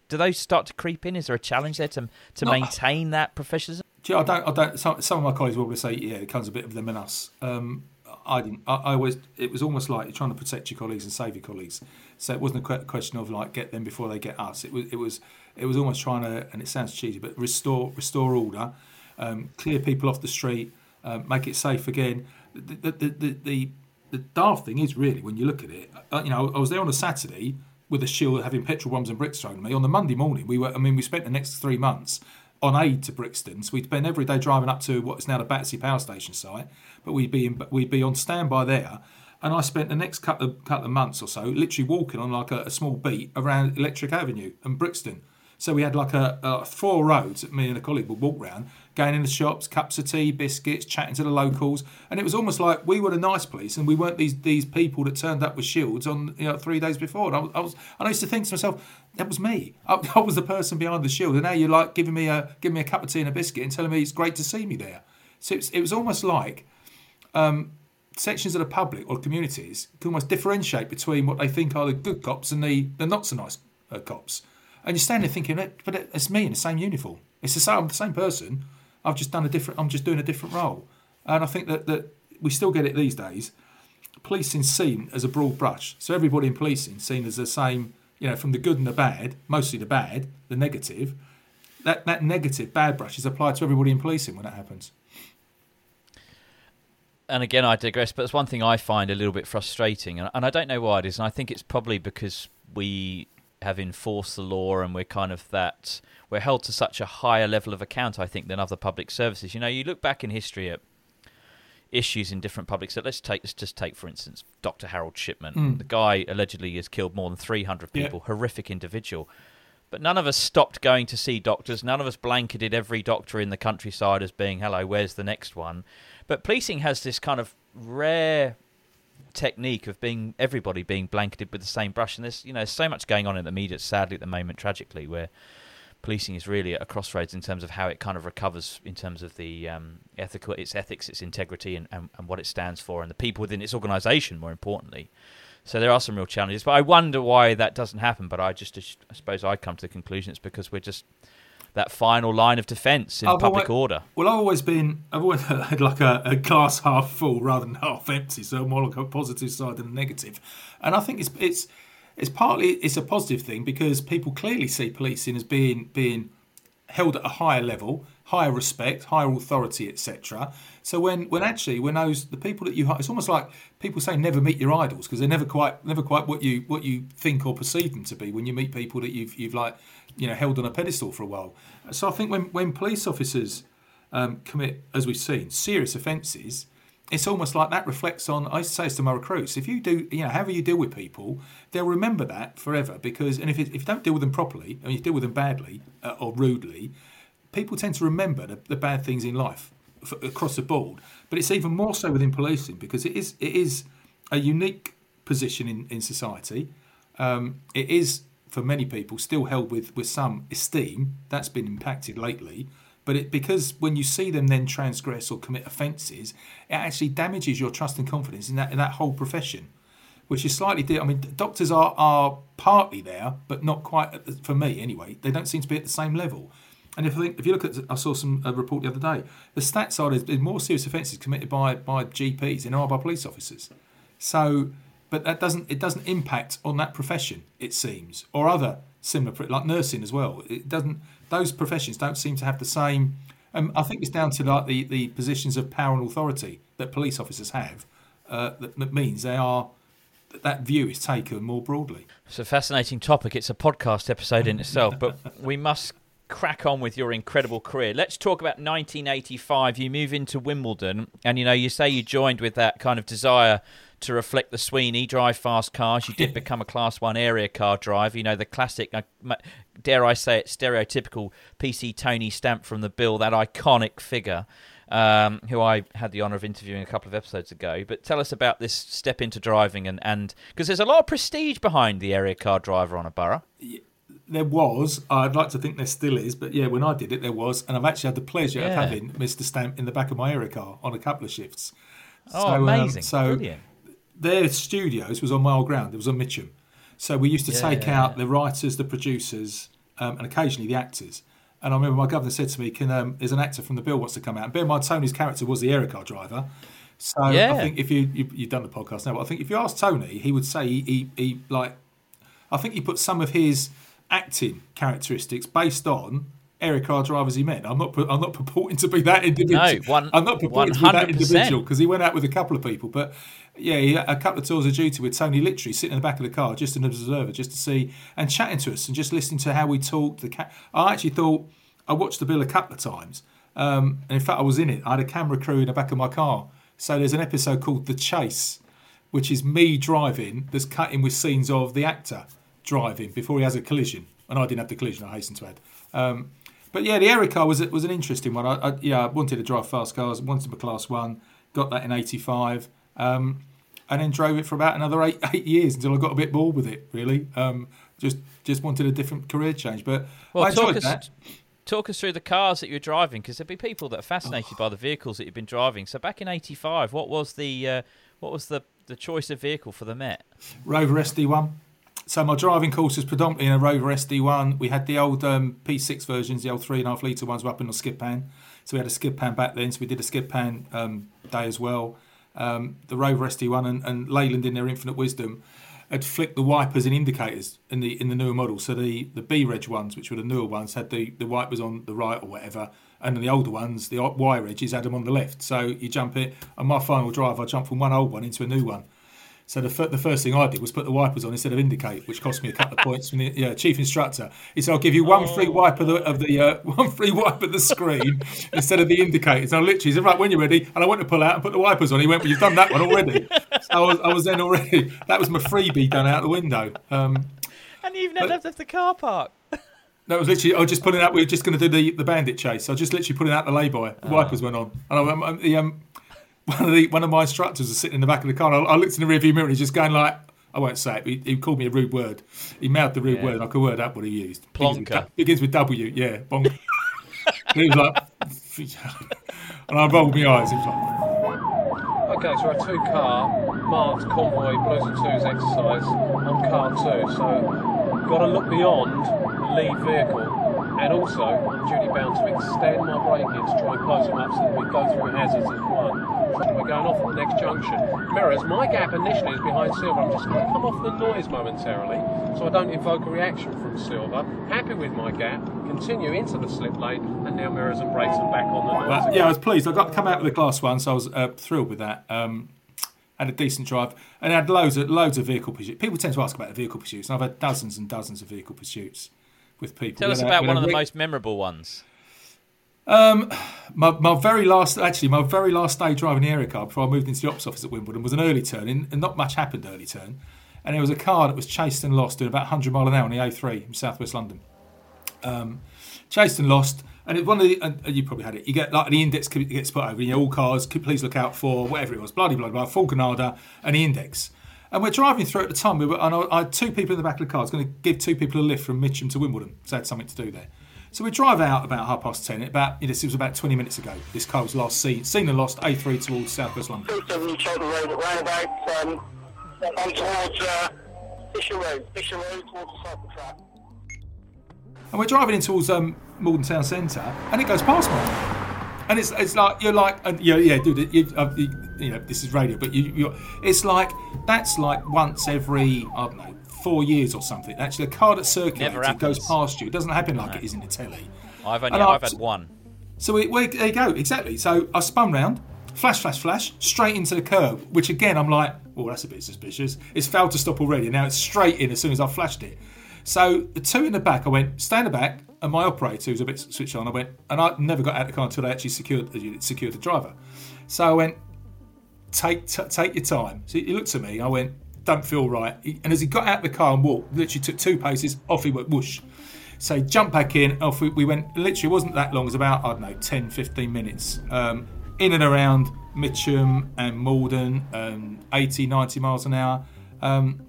do those start to creep in? Is there a challenge there to to No, maintain that professionalism? Do you know, I don't. I don't. Some, some of my colleagues will say, "Yeah, it comes a bit of them and us." Um, I didn't. I, I always. It was almost like you're trying to protect your colleagues and save your colleagues. So it wasn't a question of like get them before they get us. It was. It was. It was almost trying to. And it sounds cheesy, but restore restore order, um, clear people off the street, um, make it safe again. The the, the the the daft thing is really when you look at it. Uh, you know, I was there on a Saturday with a shield having petrol bombs and bricks thrown at me. On the Monday morning, we were. I mean, we spent the next three months on aid to Brixton. So we'd spend every day driving up to what is now the Battersea Power Station site, but we'd be in, we'd be on standby there. And I spent the next couple of, couple of months or so literally walking on like a, a small beat around Electric Avenue and Brixton. So we had like a, a four roads that me and a colleague would walk round, going in the shops, cups of tea, biscuits, chatting to the locals, and it was almost like we were the nice police, and we weren't these these people that turned up with shields on you know three days before. And I was, I was and I used to think to myself, that was me. I, <laughs> I was the person behind the shield, and now you're like giving me a giving me a cup of tea and a biscuit and telling me it's great to see me there. So it was, it was almost like um, sections of the public or communities can almost differentiate between what they think are the good cops and the, the not so nice uh, cops. and you're standing there thinking, but it's me in the same uniform. It's the same, the same person. I've just done a different. I'm just doing a different role, and I think that that we still get it these days. Policing seen as a broad brush, so everybody in policing seen as the same. You know, from the good and the bad, mostly the bad, the negative. That that negative bad brush is applied to everybody in policing when that happens and again, I digress, but it's one thing I find a little bit frustrating, and, and I don't know why it is, and I think it's probably because we have enforced the law and we're kind of that we're held to such a higher level of account, I think, than other public services. You know, you look back in history at issues in different public so let's take let's just take for instance Dr. Harold Shipman. Mm. The guy allegedly has killed more than 300 people, yeah. horrific individual. But none of us stopped going to see doctors. None of us blanketed every doctor in the countryside as being, hello, where's the next one? But policing has this kind of rare technique of being everybody being blanketed with the same brush, and there's you know so much going on in the media, sadly at the moment, tragically, where policing is really at a crossroads in terms of how it kind of recovers in terms of the um, ethical, its ethics, its integrity, and, and, and what it stands for, and the people within its organisation, more importantly. So there are some real challenges, but I wonder why that doesn't happen. But I just, I suppose, I come to the conclusion it's because we're just that final line of defence in I've public always, order. Well, I've always been, I've always <laughs> had like a, a, glass half full rather than <laughs> half empty, so more like a positive side than a negative. And I think it's it's it's partly it's a positive thing because people clearly see policing as being being held at a higher level, higher respect, higher authority, etc. So when when actually when those the people that you it's almost like people say never meet your idols because they're never quite never quite what you what you think or perceive them to be when you meet people that you've you've like you know held on a pedestal for a while. So I think when when police officers um, commit, as we've seen, serious offences, it's almost like that reflects on. I say to my recruits: if you do, you know, however you deal with people, they'll remember that forever. Because and if it, if you don't deal with them properly, and you deal with them badly uh, or rudely, people tend to remember the, the bad things in life across the board. But it's even more so within policing because it is it is a unique position in in society. Um, it is for many people still held with with some esteem. That's been impacted lately. But it, because when you see them then transgress or commit offences, it actually damages your trust and confidence in that in that whole profession, which is slightly. Different. I mean, doctors are are partly there, but not quite. The, for me, anyway, they don't seem to be at the same level. And if I think, if you look at, I saw some a report the other day. The stats are there's more serious offences committed by by GPs than are by police officers. So but that doesn't it doesn't impact on that profession it seems or other similar like nursing as well it doesn't those professions don't seem to have the same um, I think it's down to like the, the positions of power and authority that police officers have uh, that, that means they are that view is taken more broadly. It's a fascinating topic. It's a podcast episode in itself, but <laughs> we must crack on with your incredible career. Let's talk about 1985. You move into Wimbledon, and you know you say you joined with that kind of desire to reflect the Sweeney drive fast cars. You did <laughs> become a Class One area car driver. You know the classic, uh, dare I say it, stereotypical PC Tony stamp from the bill. That iconic figure. Um, who I had the honour of interviewing a couple of episodes ago. But tell us about this step into driving and and because there's a lot of prestige behind the area car driver on a borough. There was. I'd like to think there still is, but yeah, when I did it, there was, and I've actually had the pleasure yeah. of having Mr. Stamp in the back of my area car on a couple of shifts. Oh, so, um, amazing! Um, so Brilliant their studios was on Mile Ground. It was on Mitcham. So we used to yeah, take yeah, out yeah. the writers, the producers, um, and occasionally the actors. And I remember my governor said to me, "Can um, there's an actor from the bill wants to come out?" And bear in mind, Tony's character was the car driver. So I think if you, you have done the podcast now, but I think if you ask Tony, he would say he, he, he like I think he put some of his acting characteristics based on car drivers he met. I'm not. I'm not <laughs> purporting to be that individual. No, one, I'm not purporting 100%. to be that individual because he went out with a couple of people. But yeah, a couple of tours of duty with Tony literally sitting in the back of the car, just an observer, just to see and chatting to us and just listening to how we talked. The ca- I actually thought I watched the bill a couple of times, um, and in fact I was in it. I had a camera crew in the back of my car. So there's an episode called The Chase, which is me driving, that's cut in with scenes of the actor driving before he has a collision, and I didn't have the collision. I hasten to add. Um, but yeah, the area car was was an interesting one. I, I, yeah, I wanted to drive fast cars, wanted a class one, got that in '85. Um, and then drove it for about another eight <laughs> eight years until I got a bit bored with it. Really, um, just just wanted a different career change. But well, I enjoyed us, that. Talk us through the cars that you're driving, because there'd be people that are fascinated oh. by the vehicles that you've been driving. So back in '85, what was the uh, what was the, the choice of vehicle for the Met? Rover SD1. so my driving course was predominantly in a Rover SD1. We had the old um, P6 versions, the old three and a half litre ones, were up in the skid pan. So we had a skid pan back then. So we did a skid pan um, day as well. Um, the Rover SD1 and, and Leyland in their infinite wisdom had flicked the wipers and indicators in the in the newer model. So the the B Reg ones, which were the newer ones, had the, the wipers on the right or whatever, and the older ones, the Y Regs, had them on the left. So you jump it. On my final drive, I jumped from one old one into a new one. So the, f- the first thing I did was put the wipers on instead of indicate, which cost me a couple of points from the yeah, chief instructor. He said, "I'll give you one free wipe of the, of the uh, <laughs> one free wipe of the screen instead of the indicators." And I literally said, "Right, when you're ready," and I went to pull out and put the wipers on. He went, "Well, you've done that one already." <laughs> so I was, I was then already that was my freebie done out the window. Um, and you even had left the car park. <laughs> That was literally. I was just putting out. We were just going to do the, the bandit chase. I was just literally putting out the lay-by. The Oh. wipers went on, and I, um, the um, one of the one of my instructors was sitting in the back of the car. And I, I looked in the rearview mirror, and he's just going like, I won't say it. But he, he called me a rude word. He mouthed the rude Yeah. word. and I could word out what he used. Plonker. Begins with, begins with W. Yeah, bonk. <laughs> he was like, <laughs> and I rolled my eyes. He was like, Okay, so a two car marked convoy blues and twos exercise on car two. So got to look beyond the lead vehicle and also I'm duty bound to extend my braking to try and close them up so that we go through hazards as one. We're going off at the next junction. Mirrors, my gap initially is behind Silver. I'm just going to come off the noise momentarily so I don't invoke a reaction from Silver. Happy with my gap, continue into the slip lane, and now mirrors and brakes are back on the noise. But again. yeah, I was pleased. I got to come out with a class one, so I was uh, thrilled with that. Um, had a decent drive and had loads of loads of vehicle pursuits. People tend to ask about the vehicle pursuits, and I've had dozens and dozens of vehicle pursuits with people. Tell us about one of the re- most memorable ones. Um, my, my very last, actually, my very last day driving the area car before I moved into the ops office at Wimbledon was an early turn, in, and not much happened early turn. And there was a car that was chased and lost doing about 100 mile an hour on the A3 in southwest London. Um, chased and lost, and it's one of the, and you probably had it. You get like the index gets put over, you know, all cars, please look out for whatever it was, bloody bloody Ford Granada, and the index. And we're driving through at the time. We were, and I, I had two people in the back of the car. I was going to give two people a lift from Mitcham to Wimbledon, so I had something to do there. So we drive out about half past ten. About this was about twenty minutes ago. This car was last seen, seen and lost A3 towards southwest London. Seven Chiltern Road at roundabout, um, on towards uh, Fisher Road, Fisher Road towards the cycle track. And we're driving in towards um, Malden Town Centre, and it goes past me. And it's it's like you're like and yeah yeah dude you, uh, you, you know this is radio but you you're, it's like that's like once every I don't know four years or something actually a car that circulates it goes past you it doesn't happen like it is in the telly I've only And I- I've had one. so we, we, there you go, exactly. So I spun round, flash, flash, flash, straight into the curb, which again I'm like, oh, that's a bit suspicious. It's failed to stop already. Now it's straight in as soon as I flashed it. So the two in the back, I went, stay in the back, and my operator, who's a bit switched on, I went, and I never got out of the car until I actually secured, secured the driver. So I went, take t- take your time. So he looked at me. I went, don't feel right. He- and as he got out of the car and walked, literally took two paces, off he went, whoosh. So he jumped back in. Off we, we went. Literally, it wasn't that long. It was about I don't know, 10, 15 minutes. Um, in and around Mitcham and Malden, um, 80, 90 miles an hour. Um,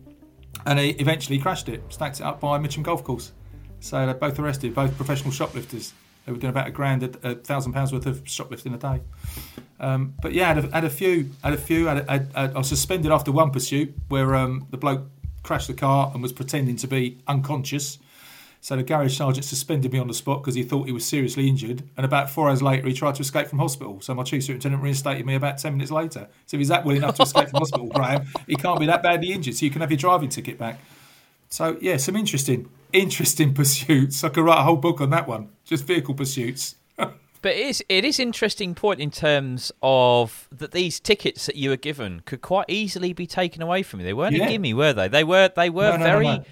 and he eventually crashed it, stacked it up by Mitcham Golf Course. So they're both arrested, both professional shoplifters. They were doing about a grand, a, a thousand pounds worth of shoplifting a day. Um, but yeah, had a, had a few, had a few. Had I was suspended after one pursuit where um, the bloke crashed the car and was pretending to be unconscious. So the garage sergeant suspended me on the spot because he thought he was seriously injured. And about four hours later, he tried to escape from hospital. So my chief superintendent reinstated me about ten minutes later. So if he's that well enough to escape from hospital, Graham, he can't be that badly injured. So you can have your driving ticket back. So yeah, some interesting, interesting <laughs> pursuits. I could write a whole book on that one. Just vehicle pursuits. <laughs> But it is it is interesting point in terms of that these tickets that you were given could quite easily be taken away from you. They weren't Yeah. a gimme, were they? They were they were No, no, very no.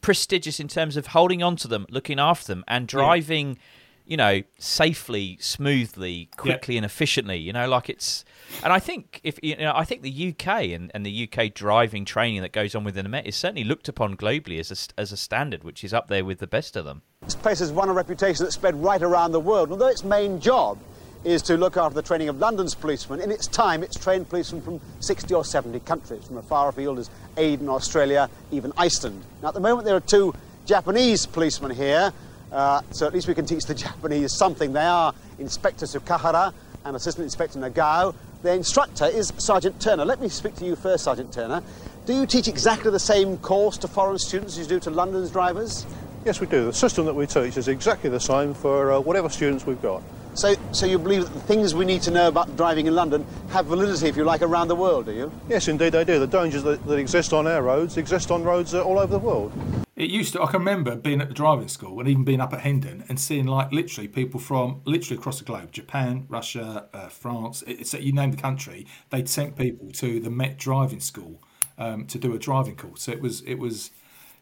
prestigious in terms of holding on to them, looking after them, and driving, you know, safely, smoothly, quickly, and efficiently. You know, like it's. And I think if you know, I think the UK and, and the UK driving training that goes on within the Met is certainly looked upon globally as a, as a standard, which is up there with the best of them. This place has won a reputation that's spread right around the world. Although its main job is to look after the training of London's policemen, in its time it's trained policemen from 60 or 70 countries, from as far afield as Aden, Australia, even Iceland. Now, at the moment, there are two Japanese policemen here, uh, so at least we can teach the <laughs> Japanese something. They are Inspector Sukahara and Assistant Inspector Nagao. The instructor is Sergeant Turner. Let me speak to you first, Sergeant Turner. Do you teach exactly the same course to foreign students as you do to London's drivers? Yes, we do. The system that we teach is exactly the same for uh, whatever students we've got. So, so you believe that the things we need to know about driving in London have validity, if you like, around the world, do you? Yes, indeed they do. The dangers that, that exist on our roads exist on roads uh, all over the world. It used to. I can remember being at the driving school and even being up at Hendon and seeing like literally people from literally across the globe, Japan, Russia, uh, France. It's you name the country. They'd sent people to the Met Driving School um, to do a driving course. So it was it was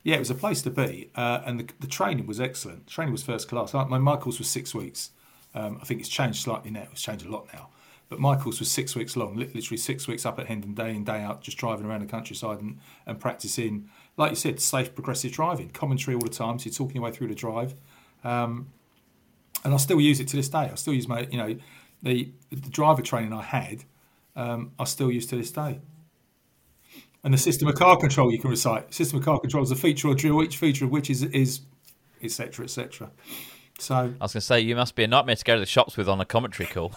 yeah, it was a place to be, uh, and the, the, training was excellent. The training was first class. My, my course was six weeks. Um, I think it's changed slightly now. It's changed a lot now. But course was six weeks long, literally six weeks up at Hendon, day in, day out, just driving around the countryside and, and practicing, like you said, safe progressive driving, commentary all the time. So you're talking your way through the drive. Um, and I still use it to this day. I still use my, you know, the, the driver training I had, um, I still use to this day. And the system of car control you can recite. System of car control is a feature or drill, each feature of which is, is etc., etc. So I was going to say you must be a nightmare to go to the shops with on a commentary call.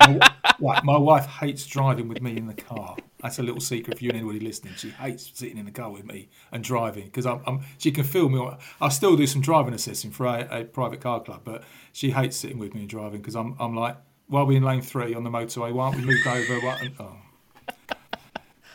my, <laughs> my wife hates driving with me in the car. That's a little secret for you and anybody listening. She hates sitting in the car with me and driving because I'm, I'm, she can feel me. I still do some driving assessing for a, a, private car club, but she hates sitting with me and driving because I'm, I'm like, while we're in lane three on the motorway, why aren't we moved over? Why, oh,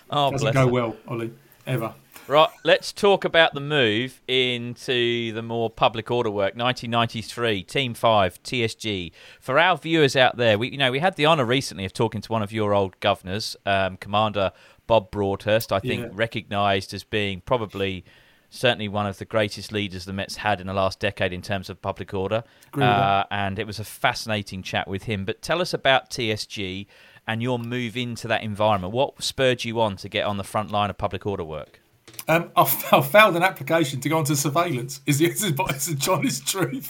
oh doesn't go well, Ollie, ever. Right, let's talk about the move into the more public order work. 1993, Team Five, TSG. For our viewers out there, we you know we had the honour recently of talking to one of your old governors, um, Commander Bob Broadhurst. I think yeah. recognised as being probably certainly one of the greatest leaders the Mets had in the last decade in terms of public order. Uh, and it was a fascinating chat with him. But tell us about TSG and your move into that environment. What spurred you on to get on the front line of public order work? Um, I, I failed an application to go into surveillance. <laughs> Is the, is the honest truth?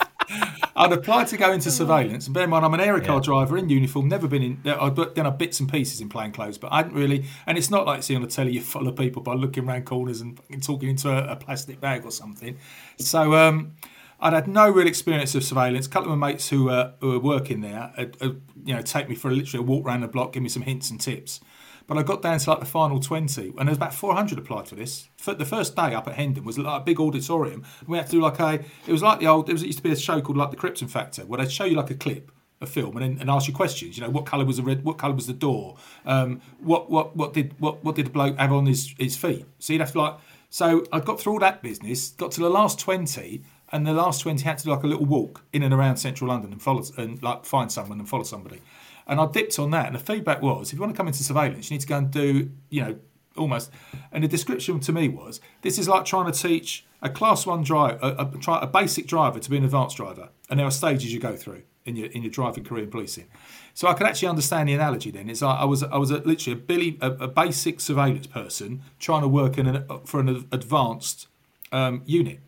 I'd applied to go into surveillance. And bear in mind, I'm an area car yeah. driver in uniform, never been in. I've done a bits and pieces in plain clothes, but I hadn't really. And it's not like seeing on the telly you follow people by looking around corners and talking into a, a plastic bag or something. So um, I'd had no real experience of surveillance. A couple of my mates who, uh, who were working there, you know, take me for a, literally a walk around the block, give me some hints and tips. But I got down to like the final 20, and there's about 400 applied for this. The first day up at Hendon was like a big auditorium. We had to do like a, it was like the old, it, was, it used to be a show called like the Krypton Factor, where they'd show you like a clip a film and, then, and ask you questions. You know, what colour was the red? What colour was the door? Um, what what what did what what did the bloke have on his his feet? So you'd have to like. So I got through all that business, got to the last twenty, and the last twenty had to do like a little walk in and around central London and follow and like find someone and follow somebody. And I dipped on that, and the feedback was, if you want to come into surveillance, you need to go and do, you know, almost. And the description to me was, this is like trying to teach a class one driver, a, a, a basic driver to be an advanced driver, and there are stages you go through in your in your driving career in policing. So I could actually understand the analogy. Then it's like I was I was a, literally a Billy a, a, basic surveillance person trying to work in an, for an advanced um, unit.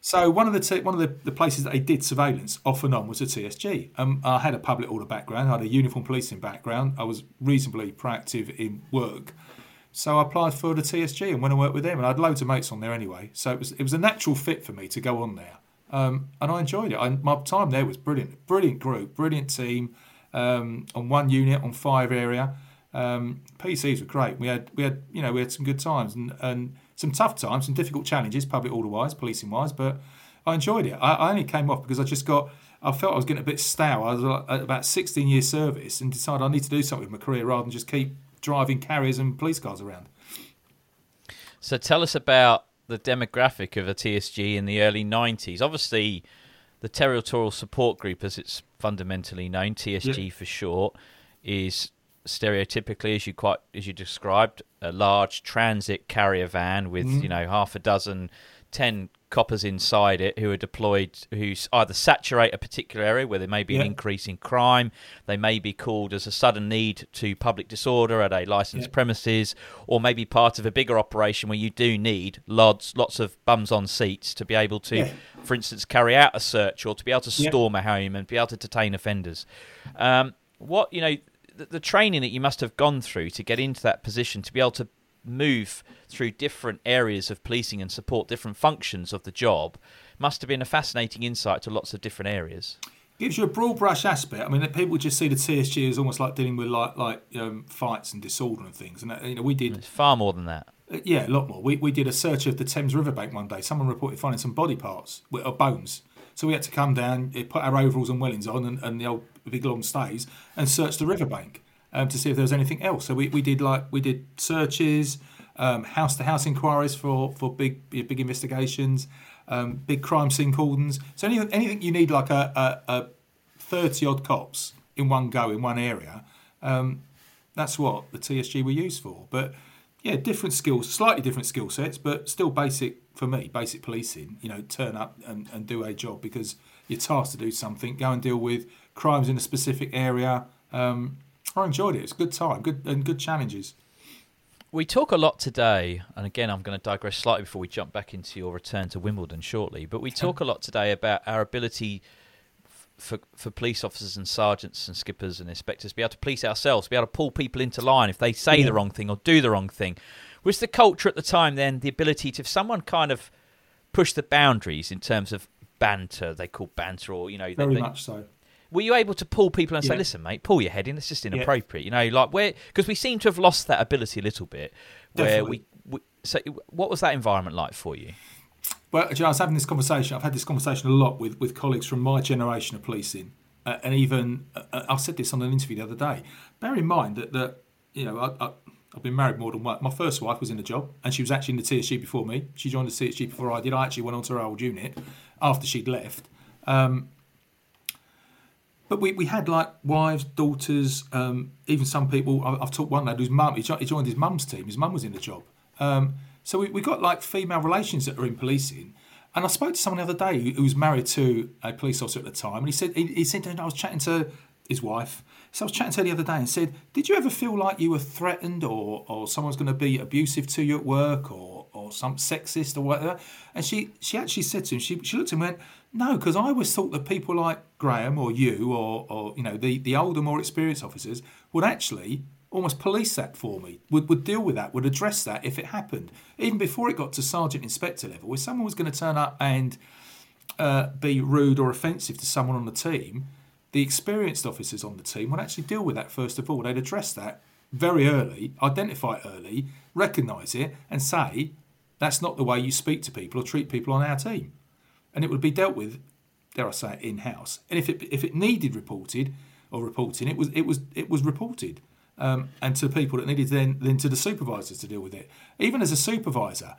So one of the t- one of the, the, places that they did surveillance off and on was the TSG. Um, I had a public order background, I had a uniform policing background. I was reasonably proactive in work, so I applied for the TSG and went and worked with them. And I had loads of mates on there anyway, so it was it was a natural fit for me to go on there, um, and I enjoyed it. I, my time there was brilliant, brilliant group, brilliant team um, on one unit on five area. Um, PCs were great. We had we had you know we had some good times and and some tough times, some difficult challenges, public order wise, policing wise, but I enjoyed it. I, I, only came off because I just got, I felt I was getting a bit stale. I was uh, at about 16 years service and decided I need to do something with my career rather than just keep driving carriers and police cars around. So tell us about the demographic of a TSG in the early 90s. Obviously, the Territorial Support Group, as it's fundamentally known, TSG for short, is stereotypically, as you quite as you described, a large transit carrier van with mm. you know half a dozen, ten coppers inside it who are deployed who either saturate a particular area where there may be yeah. an increase in crime, they may be called as a sudden need to public disorder at a licensed yeah. premises, or maybe part of a bigger operation where you do need lots lots of bums on seats to be able to, yeah. for instance, carry out a search or to be able to storm a home and be able to detain offenders. Um, what you know the, training that you must have gone through to get into that position to be able to move through different areas of policing and support different functions of the job must have been a fascinating insight to lots of different areas. Gives you a broad brush aspect. I mean, people just see the TSG as almost like dealing with like like um, fights and disorder and things, and uh, you know we did it's far more than that. Uh, yeah, a lot more. We, we did a search of the Thames riverbank one day. Someone reported finding some body parts or bones. So we had to come down, eh, put our overalls and wellings on and, and the old big long stays and search the riverbank um, to see if there was anything else. So we, we did like we did searches, house to house inquiries for for big big investigations, um, big crime scene cordons. So anything anything you need like a, a, a thirty odd cops in one go in one area. Um, that's what the TSG were used for. But yeah, different skills, slightly different skill sets, but still basic for me, basic policing. You know, turn up and, and do a job because you're tasked to do something. Go and deal with crimes in a specific area. Um, I enjoyed it. It's a good time, good and good challenges. We talk a lot today, and again, I'm going to digress slightly before we jump back into your return to Wimbledon shortly. But we talk a lot today about our ability for for police officers and sergeants and skippers and inspectors to be able to police ourselves, be able to pull people into line if they say yeah. the wrong thing or do the wrong thing. Was the culture at the time then the ability to, if someone kind of push the boundaries in terms of banter, they call banter, or you know, very they, much so. Were you able to pull people and say, "Listen, mate, pull your head in. It's just inappropriate." Yeah. You know, like where because we seem to have lost that ability a little bit. Where we, we, so, what was that environment like for you? Well, you know, I was having this conversation. I've had this conversation a lot with, with colleagues from my generation of policing, uh, and even uh, uh I said this on an interview the other day. Bear in mind that that you know I, I, have been married more than one. My first wife was in the job, and she was actually in the TSG before me. She joined the TSG before I did. I actually went on to her old unit after she'd left. Um, but we, we had like wives, daughters, um, even some people. I, have talked one lad whose mum, he joined his mum's team. His mum was in the job. Um, so we, we got like female relations that are in policing. And I spoke to someone the other day who was married to a police officer at the time, and he said he, he said I was chatting to his wife. So I was chatting to her the other day and said, "Did you ever feel like you were threatened, or or someone's going to be abusive to you at work, or or some sexist or whatever?" And she she actually said to him, she she looked at him and went, "No, because I always thought that people like Graham or you or or you know the the older, more experienced officers would actually almost police that for me, would, would deal with that, would address that if it happened. Even before it got to sergeant inspector level, if someone was going to turn up and uh, be rude or offensive to someone on the team, the experienced officers on the team would actually deal with that first of all. They'd address that very early, identify it early, recognise it, and say, that's not the way you speak to people or treat people on our team. And it would be dealt with, dare I say in house. And if it if it needed reported or reporting, it was it was it was reported um, and to people that needed then then to the supervisors to deal with it. Even as a supervisor,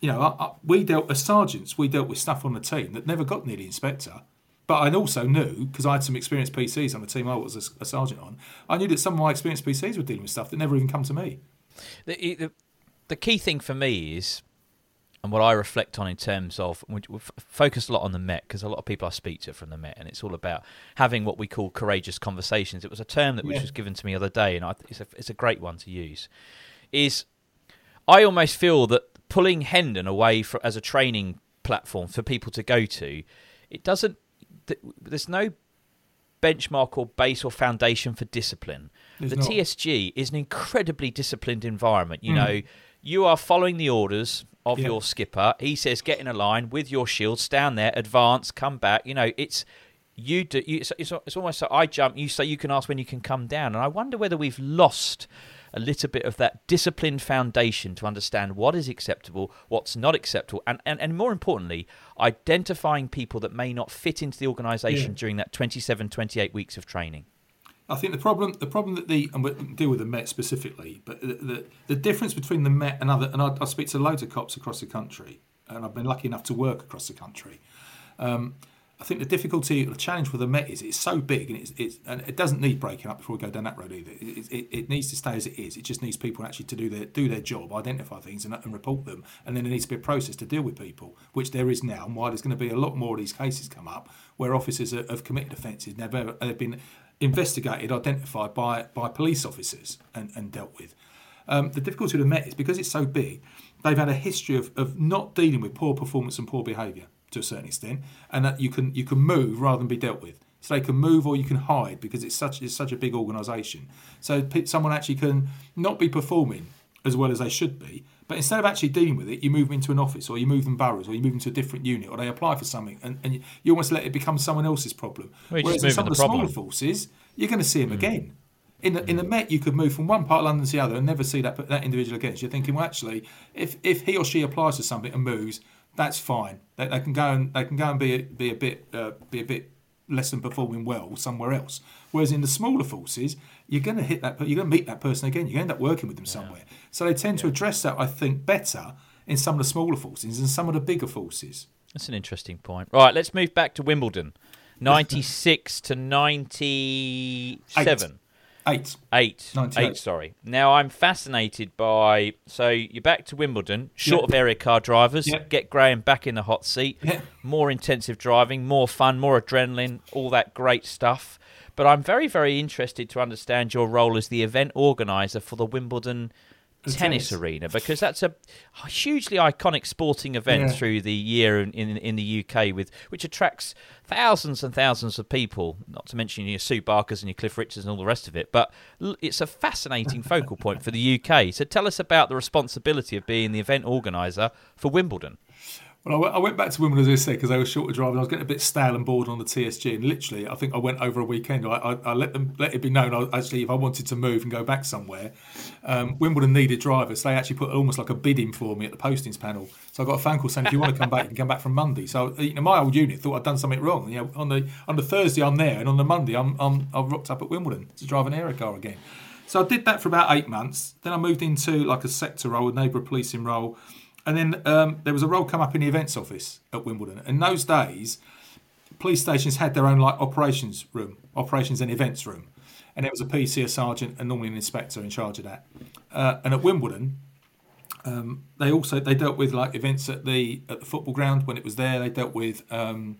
you know, I, I, we dealt as sergeants, we dealt with stuff on the team that never got near the inspector. But I also knew because I had some experienced PCs on the team I was a, a, sergeant on. I knew that some of my experienced PCs were dealing with stuff that never even come to me. The, the, the key thing for me is and what I reflect on in terms of we've focused a lot on the Met because a lot of people I speak to from the Met, and it's all about having what we call courageous conversations. It was a term that which was given to me the other day, and I, it's a it's a great one to use. Is I almost feel that pulling Hendon away for, as a training platform for people to go to, it doesn't. There's no benchmark or base or foundation for discipline. There's the not. TSG is an incredibly disciplined environment. You mm. know, you are following the orders of yeah. your skipper. He says, "Get in a line with your shield, stand there, advance, come back." You know, it's you do. You, it's, it's, it's almost like I jump. You say you can ask when you can come down, and I wonder whether we've lost a little bit of that disciplined foundation to understand what is acceptable, what's not acceptable, and, and, and more importantly, identifying people that may not fit into the organisation yeah. during that 27, 28 weeks of training. I think the problem, the problem that the and we'll deal with the Met specifically, but the, the, the difference between the Met and other, and I, I, speak to loads of cops across the country, and I've been lucky enough to work across the country. Um, I think the difficulty, the challenge with the Met is it's so big and it's, it's and it doesn't need breaking up before we go down that road either. It, it, it, needs to stay as it is. It just needs people actually to do their do their job, identify things and, and report them, and then there needs to be a process to deal with people, which there is now. And why there's going to be a lot more of these cases come up where officers are, have committed offences, never have been investigated, identified by, by police officers and, and dealt with. Um, the difficulty with the Met is because it's so big, they've had a history of, of not dealing with poor performance and poor behaviour to a certain extent, and that you can you can move rather than be dealt with. So they can move or you can hide because it's such it's such a big organisation. So someone actually can not be performing as well as they should be, but instead of actually dealing with it, you move them into an office, or you move them boroughs, or you move them to a different unit, or they apply for something, and, and you, almost let it become someone else's problem. Well, Whereas in some of the, smaller forces, you're going to see them mm. again. In the, in the Met, you could move from one part of London to the other and never see that that individual again. So you're thinking, well, actually, if if he or she applies for something and moves, that's fine. They, they can go and they can go and be a, be a bit uh, be a bit less than performing well somewhere else. Whereas in the smaller forces, you're going to hit that. You're going to meet that person again. You're going to end up working with them somewhere. So they tend to address that, I think, better in some of the smaller forces than some of the bigger forces. That's an interesting point. Right, let's move back to Wimbledon. 96 to 97. Eight. Eight. Eight, sorry. Now, I'm fascinated by. So, you're back to Wimbledon, short Yeah. of area car drivers, Yeah. get Graham back in the hot seat, Yeah. more intensive driving, more fun, more adrenaline, all that great stuff. But I'm very, very interested to understand your role as the event organizer for the Wimbledon tennis, tennis. arena because that's a hugely iconic sporting event Yeah. through the year in, in in the UK with which attracts thousands and thousands of people not to mention your Sue Barkers and your Cliff Richards and all the rest of it but it's a fascinating focal point for the UK so tell us about the responsibility of being the event organizer for Wimbledon Well, I went, back to Wimbledon, as I said, because they were short of driving. I was getting a bit stale and bored on the TSG, and literally, I think I went over a weekend. I, I, I let them let it be known. I, actually, if I wanted to move and go back somewhere, um, Wimbledon needed drivers. They actually put almost like a bid in for me at the postings panel. So I got a phone call saying, "If you want to come back, you can come back from Monday." So you know, my old unit thought I'd done something wrong. You know, on the on the Thursday I'm there, and on the Monday I'm, I'm I've rocked up at Wimbledon to drive an area car again. So I did that for about eight months. Then I moved into like a sector role, a neighbourhood policing role. And then um, there was a role come up in the events office at Wimbledon. In those days, police stations had their own like operations room, operations and events room, and it was a PC, a sergeant, and normally an inspector in charge of that. Uh, and at Wimbledon, um, they also they dealt with like events at the at the football ground when it was there. They dealt with um,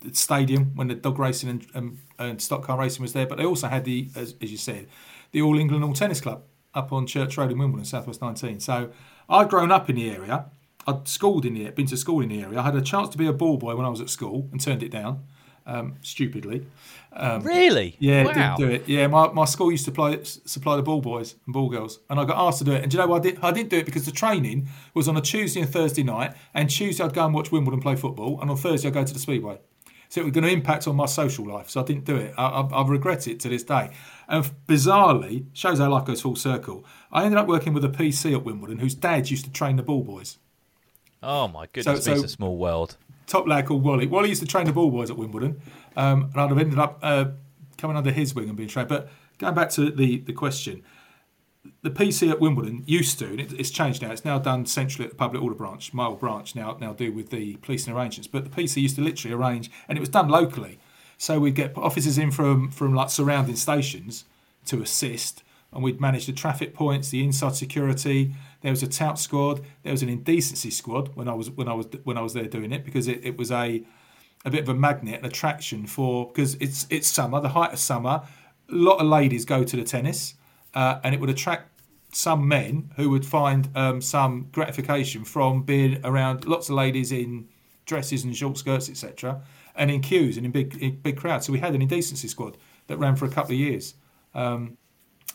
the stadium when the dog racing and, and, and stock car racing was there. But they also had the as, as you said, the All England All Tennis Club up on Church Road in Wimbledon, Southwest 19. So I'd grown up in the area. I'd schooled in the been to school in the area. I had a chance to be a ball boy when I was at school and turned it down, um, stupidly. Um, Really? Yeah, Wow. didn't do it. Yeah, my, my school used to supply, supply the ball boys and ball girls, and I got asked to do it. And do you know what I did? I didn't do it because the training was on a Tuesday and Thursday night, and Tuesday I'd go and watch Wimbledon play football, and on Thursday I'd go to the Speedway. So it was going to impact on my social life, so I didn't do it. I, I, I regret it to this day. And bizarrely, shows how life goes full circle. I ended up working with a PC at Wimbledon whose dad used to train the ball boys. oh my goodness So- it's so- a small world Top lad called Wally. Wally used to train the ball boys at Wimbledon, um, and I'd have ended up uh, coming under his wing and being trained. But going back to the, the question, the PC at Wimbledon used to, and it, it's changed now. It's now done centrally at the public order branch. My old branch now now do with the policing arrangements. But the PC used to literally arrange, and it was done locally. So we'd get officers in from from like surrounding stations to assist, and we'd manage the traffic points, the inside security. There was a tout squad. There was an indecency squad when I was when I was when I was there doing it because it, it was a a bit of a magnet, an attraction for because it's it's summer, the height of summer. A lot of ladies go to the tennis, uh, and it would attract some men who would find um, some gratification from being around lots of ladies in dresses and short skirts, etc., and in queues and in big in big crowds. So we had an indecency squad that ran for a couple of years, um,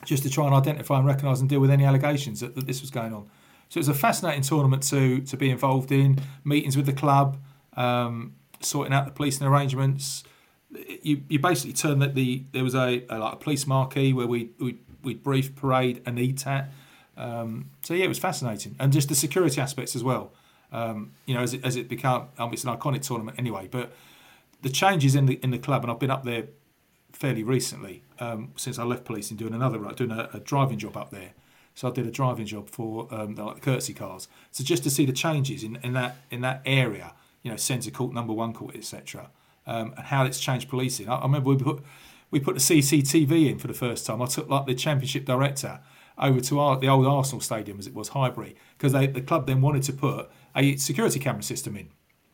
just to try and identify and recognise and deal with any allegations that, that this was going on. So it was a fascinating tournament to to be involved in. Meetings with the club, um, sorting out the policing arrangements. You, you basically turned that the there was a, a like a police marquee where we we we brief parade and eat at. Um, so yeah, it was fascinating, and just the security aspects as well. Um, you know, as it, as it became, um, it's an iconic tournament anyway. But the changes in the in the club, and I've been up there fairly recently um, since I left policing, doing another doing a, a driving job up there. So I did a driving job for um, the, like the courtesy cars. So just to see the changes in, in that in that area, you know, centre court, number one court, etc., um, and how it's changed policing. I, I remember we put we put the CCTV in for the first time. I took like the championship director over to our, the old Arsenal stadium as it was, Highbury, because the club then wanted to put a security camera system in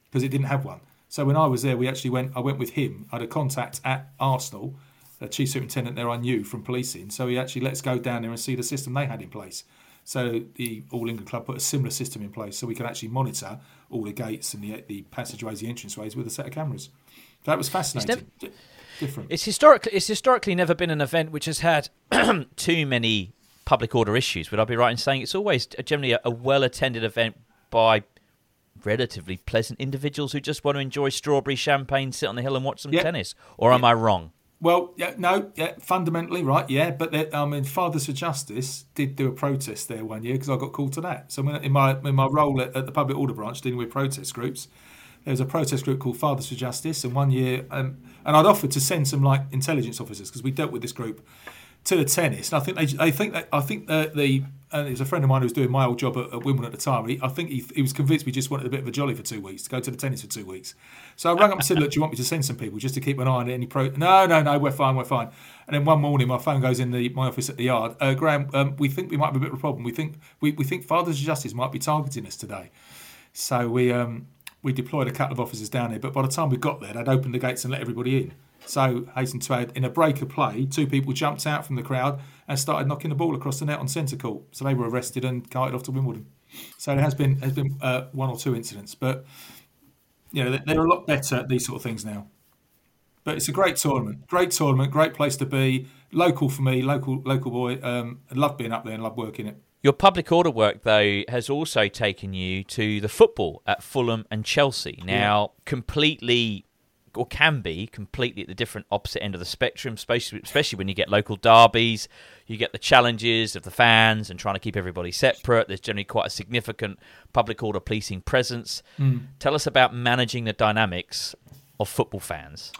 because it didn't have one. So when I was there, we actually went. I went with him. I had a contact at Arsenal, the chief superintendent there I knew from policing. So he actually let us go down there and see the system they had in place. So the All England club put a similar system in place, so we could actually monitor all the gates and the the passageways, the entranceways with a set of cameras. That was fascinating. Di- different. It's historically it's historically never been an event which has had <clears throat> too many public order issues. Would I be right in saying it's always uh, generally a, a well attended event by relatively pleasant individuals who just want to enjoy strawberry champagne, sit on the hill and watch some Yeah. tennis? Or am I wrong? Well, yeah, no, yeah, fundamentally, right, yeah. But I mean, Fathers for Justice did do a protest there one year because I got called to that. So in my in my role at, at, the Public Order Branch, dealing with protest groups, there was a protest group called Fathers for Justice, and one year, um, and I'd offered to send some like intelligence officers because we dealt with this group to the tennis. And I think they, they think that I think that the and it was a friend of mine who was doing my old job at, at Wimbledon at the time. He, I think he, he was convinced we just wanted a bit of a jolly for two weeks to go to the tennis for two weeks. So I rang up and said, "Look, do you want me to send some people just to keep an eye on any pro?" No, no, no, we're fine, we're fine. And then one morning, my phone goes in the my office at the yard. Uh, Graham, um, we think we might have a bit of a problem. We think we, we think Fathers of Justice might be targeting us today. So we um, we deployed a couple of officers down there. But by the time we got there, they'd opened the gates and let everybody in. So, hasten to add, in a break of play, two people jumped out from the crowd and started knocking the ball across the net on centre court. So they were arrested and carted off to Wimbledon. So there has been has been uh, one or two incidents, but you know they're a lot better at these sort of things now. But it's a great tournament, great tournament, great place to be. Local for me, local local boy. Um, I love being up there and love working it. Your public order work, though, has also taken you to the football at Fulham and Chelsea. Now, yeah. completely or can be completely at the different opposite end of the spectrum, especially, especially when you get local derbies. You get the challenges of the fans and trying to keep everybody separate. There's generally quite a significant public order policing presence. Mm. Tell us about managing the dynamics of football fans.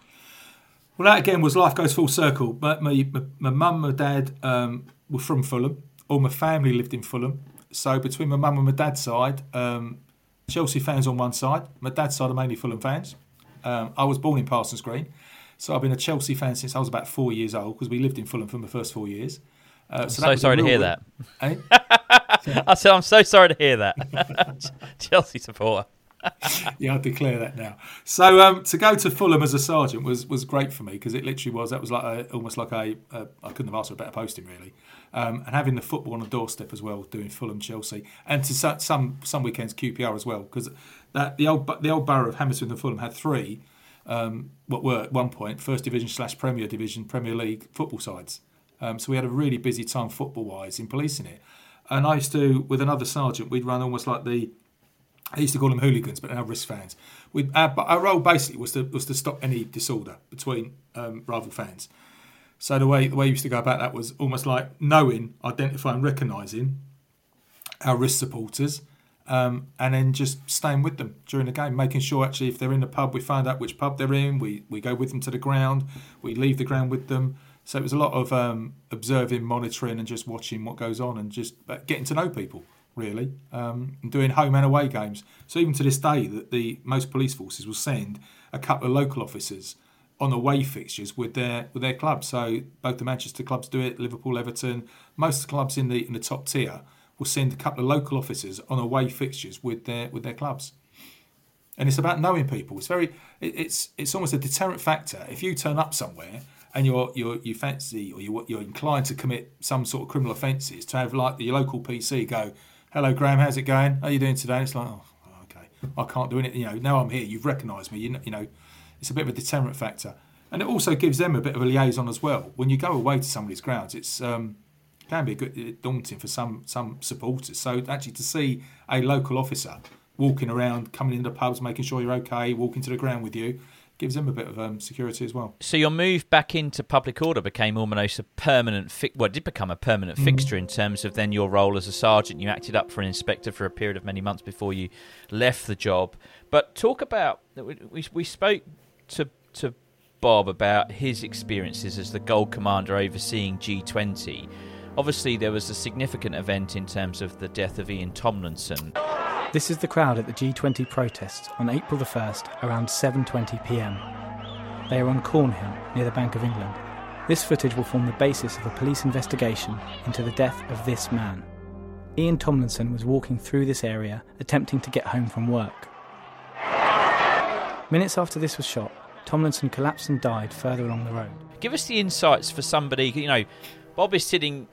Well, that again was life goes full circle. But my my mum, and my dad um, were from Fulham. All my family lived in Fulham. So between my mum and my dad's side, um, Chelsea fans on one side. My dad's side are mainly Fulham fans. Um, I was born in Parsons Green, so I've been a Chelsea fan since I was about four years old because we lived in Fulham for the first four years. Uh, so, I'm so sorry to hear that. Eh? <laughs> I said I'm so sorry to hear that. <laughs> Chelsea supporter. yeah, I declare that now. So um, to go to Fulham as a sergeant was was great for me because it literally was that was like a, almost like a, a I couldn't have asked for a better posting really, um, and having the football on the doorstep as well, doing Fulham Chelsea, and to some some weekends QPR as well because that the old the old borough of Hammersmith and Fulham had three, um, what were at one point First Division slash Premier Division Premier League football sides. Um, so we had a really busy time football wise in policing it. And I used to, with another sergeant, we'd run almost like the. I used to call them hooligans, but now risk fans. We, our, our, role basically was to was to stop any disorder between um, rival fans. So the way the way we used to go about that was almost like knowing, identifying, recognising our risk supporters, um, and then just staying with them during the game, making sure actually if they're in the pub, we find out which pub they're in. We we go with them to the ground. We leave the ground with them. So it was a lot of um, observing, monitoring, and just watching what goes on, and just uh, getting to know people really, um, and doing home and away games. So even to this day, that the most police forces will send a couple of local officers on away fixtures with their with their clubs. So both the Manchester clubs do it, Liverpool, Everton, most clubs in the in the top tier will send a couple of local officers on away fixtures with their with their clubs. And it's about knowing people. It's very it, it's it's almost a deterrent factor. If you turn up somewhere and you're you're you fancy or you're, you're inclined to commit some sort of criminal offences, to have like the local PC go, "Hello, Graham, how's it going? How are you doing today?" And it's like, "Oh, okay, I can't do anything." You know, now I'm here. You've recognised me. You know, you know, it's a bit of a deterrent factor, and it also gives them a bit of a liaison as well. When you go away to somebody's grounds, it's um, can be a bit daunting for some some supporters. So actually, to see a local officer walking around, coming into the pubs, making sure you're okay, walking to the ground with you, gives them a bit of um, security as well. So your move back into public order became almost a permanent. Fi- well, it did become a permanent mm fixture in terms of then your role as a sergeant. You acted up for an inspector for a period of many months before you left the job. But talk about we we spoke to to Bob about his experiences as the gold commander overseeing G20 Obviously, there was a significant event in terms of the death of Ian Tomlinson. This is the crowd at the G20 protests on April the 1st around 7:20 p.m. They are on Cornhill near the Bank of England. This footage will form the basis of a police investigation into the death of this man. Ian Tomlinson was walking through this area attempting to get home from work. Minutes after this was shot, Tomlinson collapsed and died further along the road. Give us the insights for somebody, you know, Bob is sitting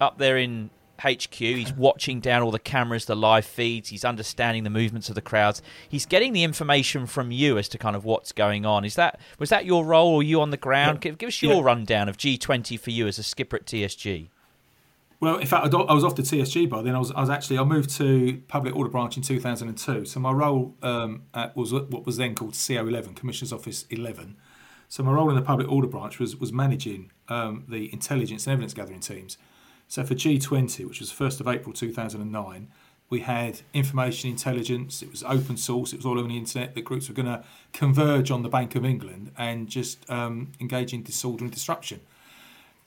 up there in HQ. He's watching down all the cameras, the live feeds. He's understanding the movements of the crowds. He's getting the information from you as to kind of what's going on. Is that was that your role, or you on the ground? Give, give, us your yeah. rundown of G20 for you as a skipper at TSG. Well, in fact, I was off to TSG by then. I was, I was actually I moved to Public Order Branch in 2002. So my role um, was what was then called CO11, Commissioner's Office 11. So my role in the public order branch was was managing um, the intelligence and evidence gathering teams. So for G20, which was 1st of April 2009, we had information intelligence. It was open source. It was all over the internet. The groups were going to converge on the Bank of England and just um, engage in disorder and disruption.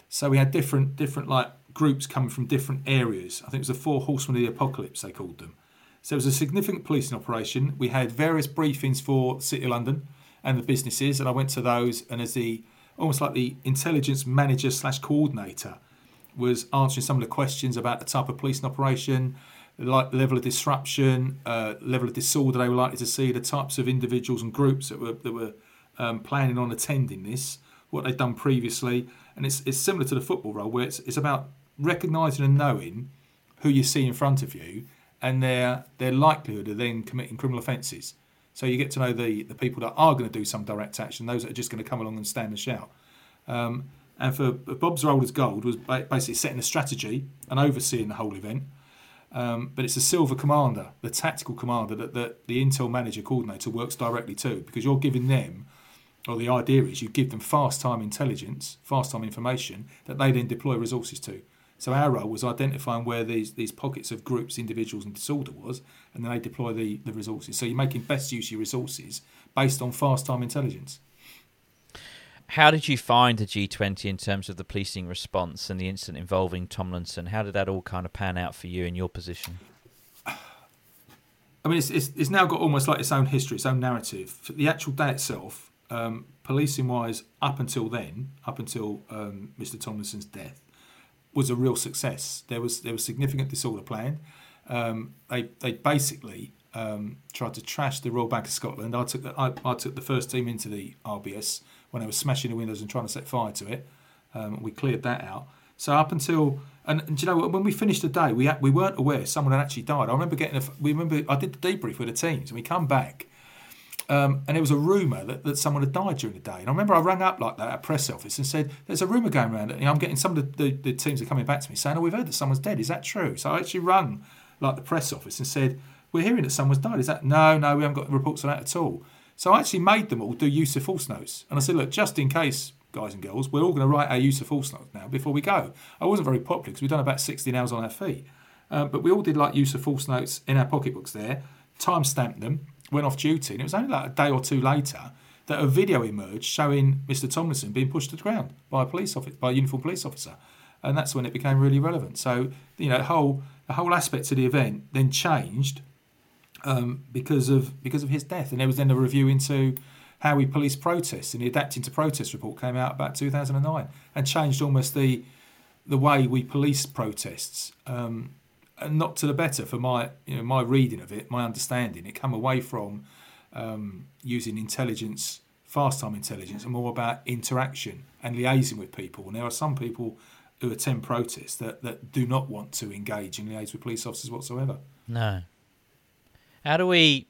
So we had different different like groups coming from different areas. I think it was the four horsemen of the apocalypse they called them. So it was a significant policing operation. We had various briefings for City of London and the businesses, and I went to those. And as the almost like the intelligence manager slash coordinator, was answering some of the questions about the type of policing operation, like level of disruption, uh, level of disorder they were likely to see, the types of individuals and groups that were that were um, planning on attending this, what they'd done previously, and it's it's similar to the football role where it's it's about recognising and knowing who you see in front of you and their their likelihood of then committing criminal offences. So you get to know the the people that are going to do some direct action, those that are just going to come along and stand and shout. Um, and for Bob's role as gold was basically setting a strategy and overseeing the whole event. Um, but it's the silver commander, the tactical commander that, that the intel manager coordinator works directly to because you're giving them, or the idea is you give them fast time intelligence, fast time information that they then deploy resources to. So our role was identifying where these, these pockets of groups, individuals, and disorder was, and then they deploy the, the resources. So you're making best use of your resources based on fast time intelligence. How did you find the G20 in terms of the policing response and the incident involving Tomlinson? How did that all kind of pan out for you in your position? I mean, it's, it's, it's now got almost like its own history, its own narrative. The actual day itself, um, policing wise, up until then, up until um, Mr. Tomlinson's death, was a real success. There was there was significant disorder planned. Um, they they basically um, tried to trash the Royal Bank of Scotland. I took the, I, I took the first team into the RBS when they were smashing the windows and trying to set fire to it. Um, we cleared that out. So up until and, and you know when we finished the day, we had, we weren't aware someone had actually died. I remember getting a we remember I did the debrief with the teams and we come back. Um, and it was a rumour that, that someone had died during the day. And I remember I rang up like that at press office and said, "There's a rumour going around." And I'm getting some of the, the, the, teams are coming back to me saying, "Oh, we've heard that someone's dead. Is that true?" So I actually rang like the press office and said, "We're hearing that someone's died. Is that no, no? We haven't got reports on that at all." So I actually made them all do use of force notes. And I said, look, just in case, guys and girls, we're all going to write our use of force notes now before we go. I wasn't very popular because we'd done about 16 hours on our feet. Um, but we all did like use of force notes in our pocketbooks there, time stamped them, went off duty. And it was only like a day or two later that a video emerged showing Mr. Tomlinson being pushed to the ground by a police officer, by a uniformed police officer. And that's when it became really relevant. So, you know, the whole, the whole aspect of the event then changed um, because of because of his death. And there was then a review into how we police protests, and the Adapting to Protest report came out about 2009 and changed almost the the way we police protests, um, and not to the better for my you know my reading of it, my understanding. It came away from um, using intelligence, fast time intelligence, and more about interaction and liaising with people. And there are some people who attend protests that, that do not want to engage and liaise with police officers whatsoever. No. How do we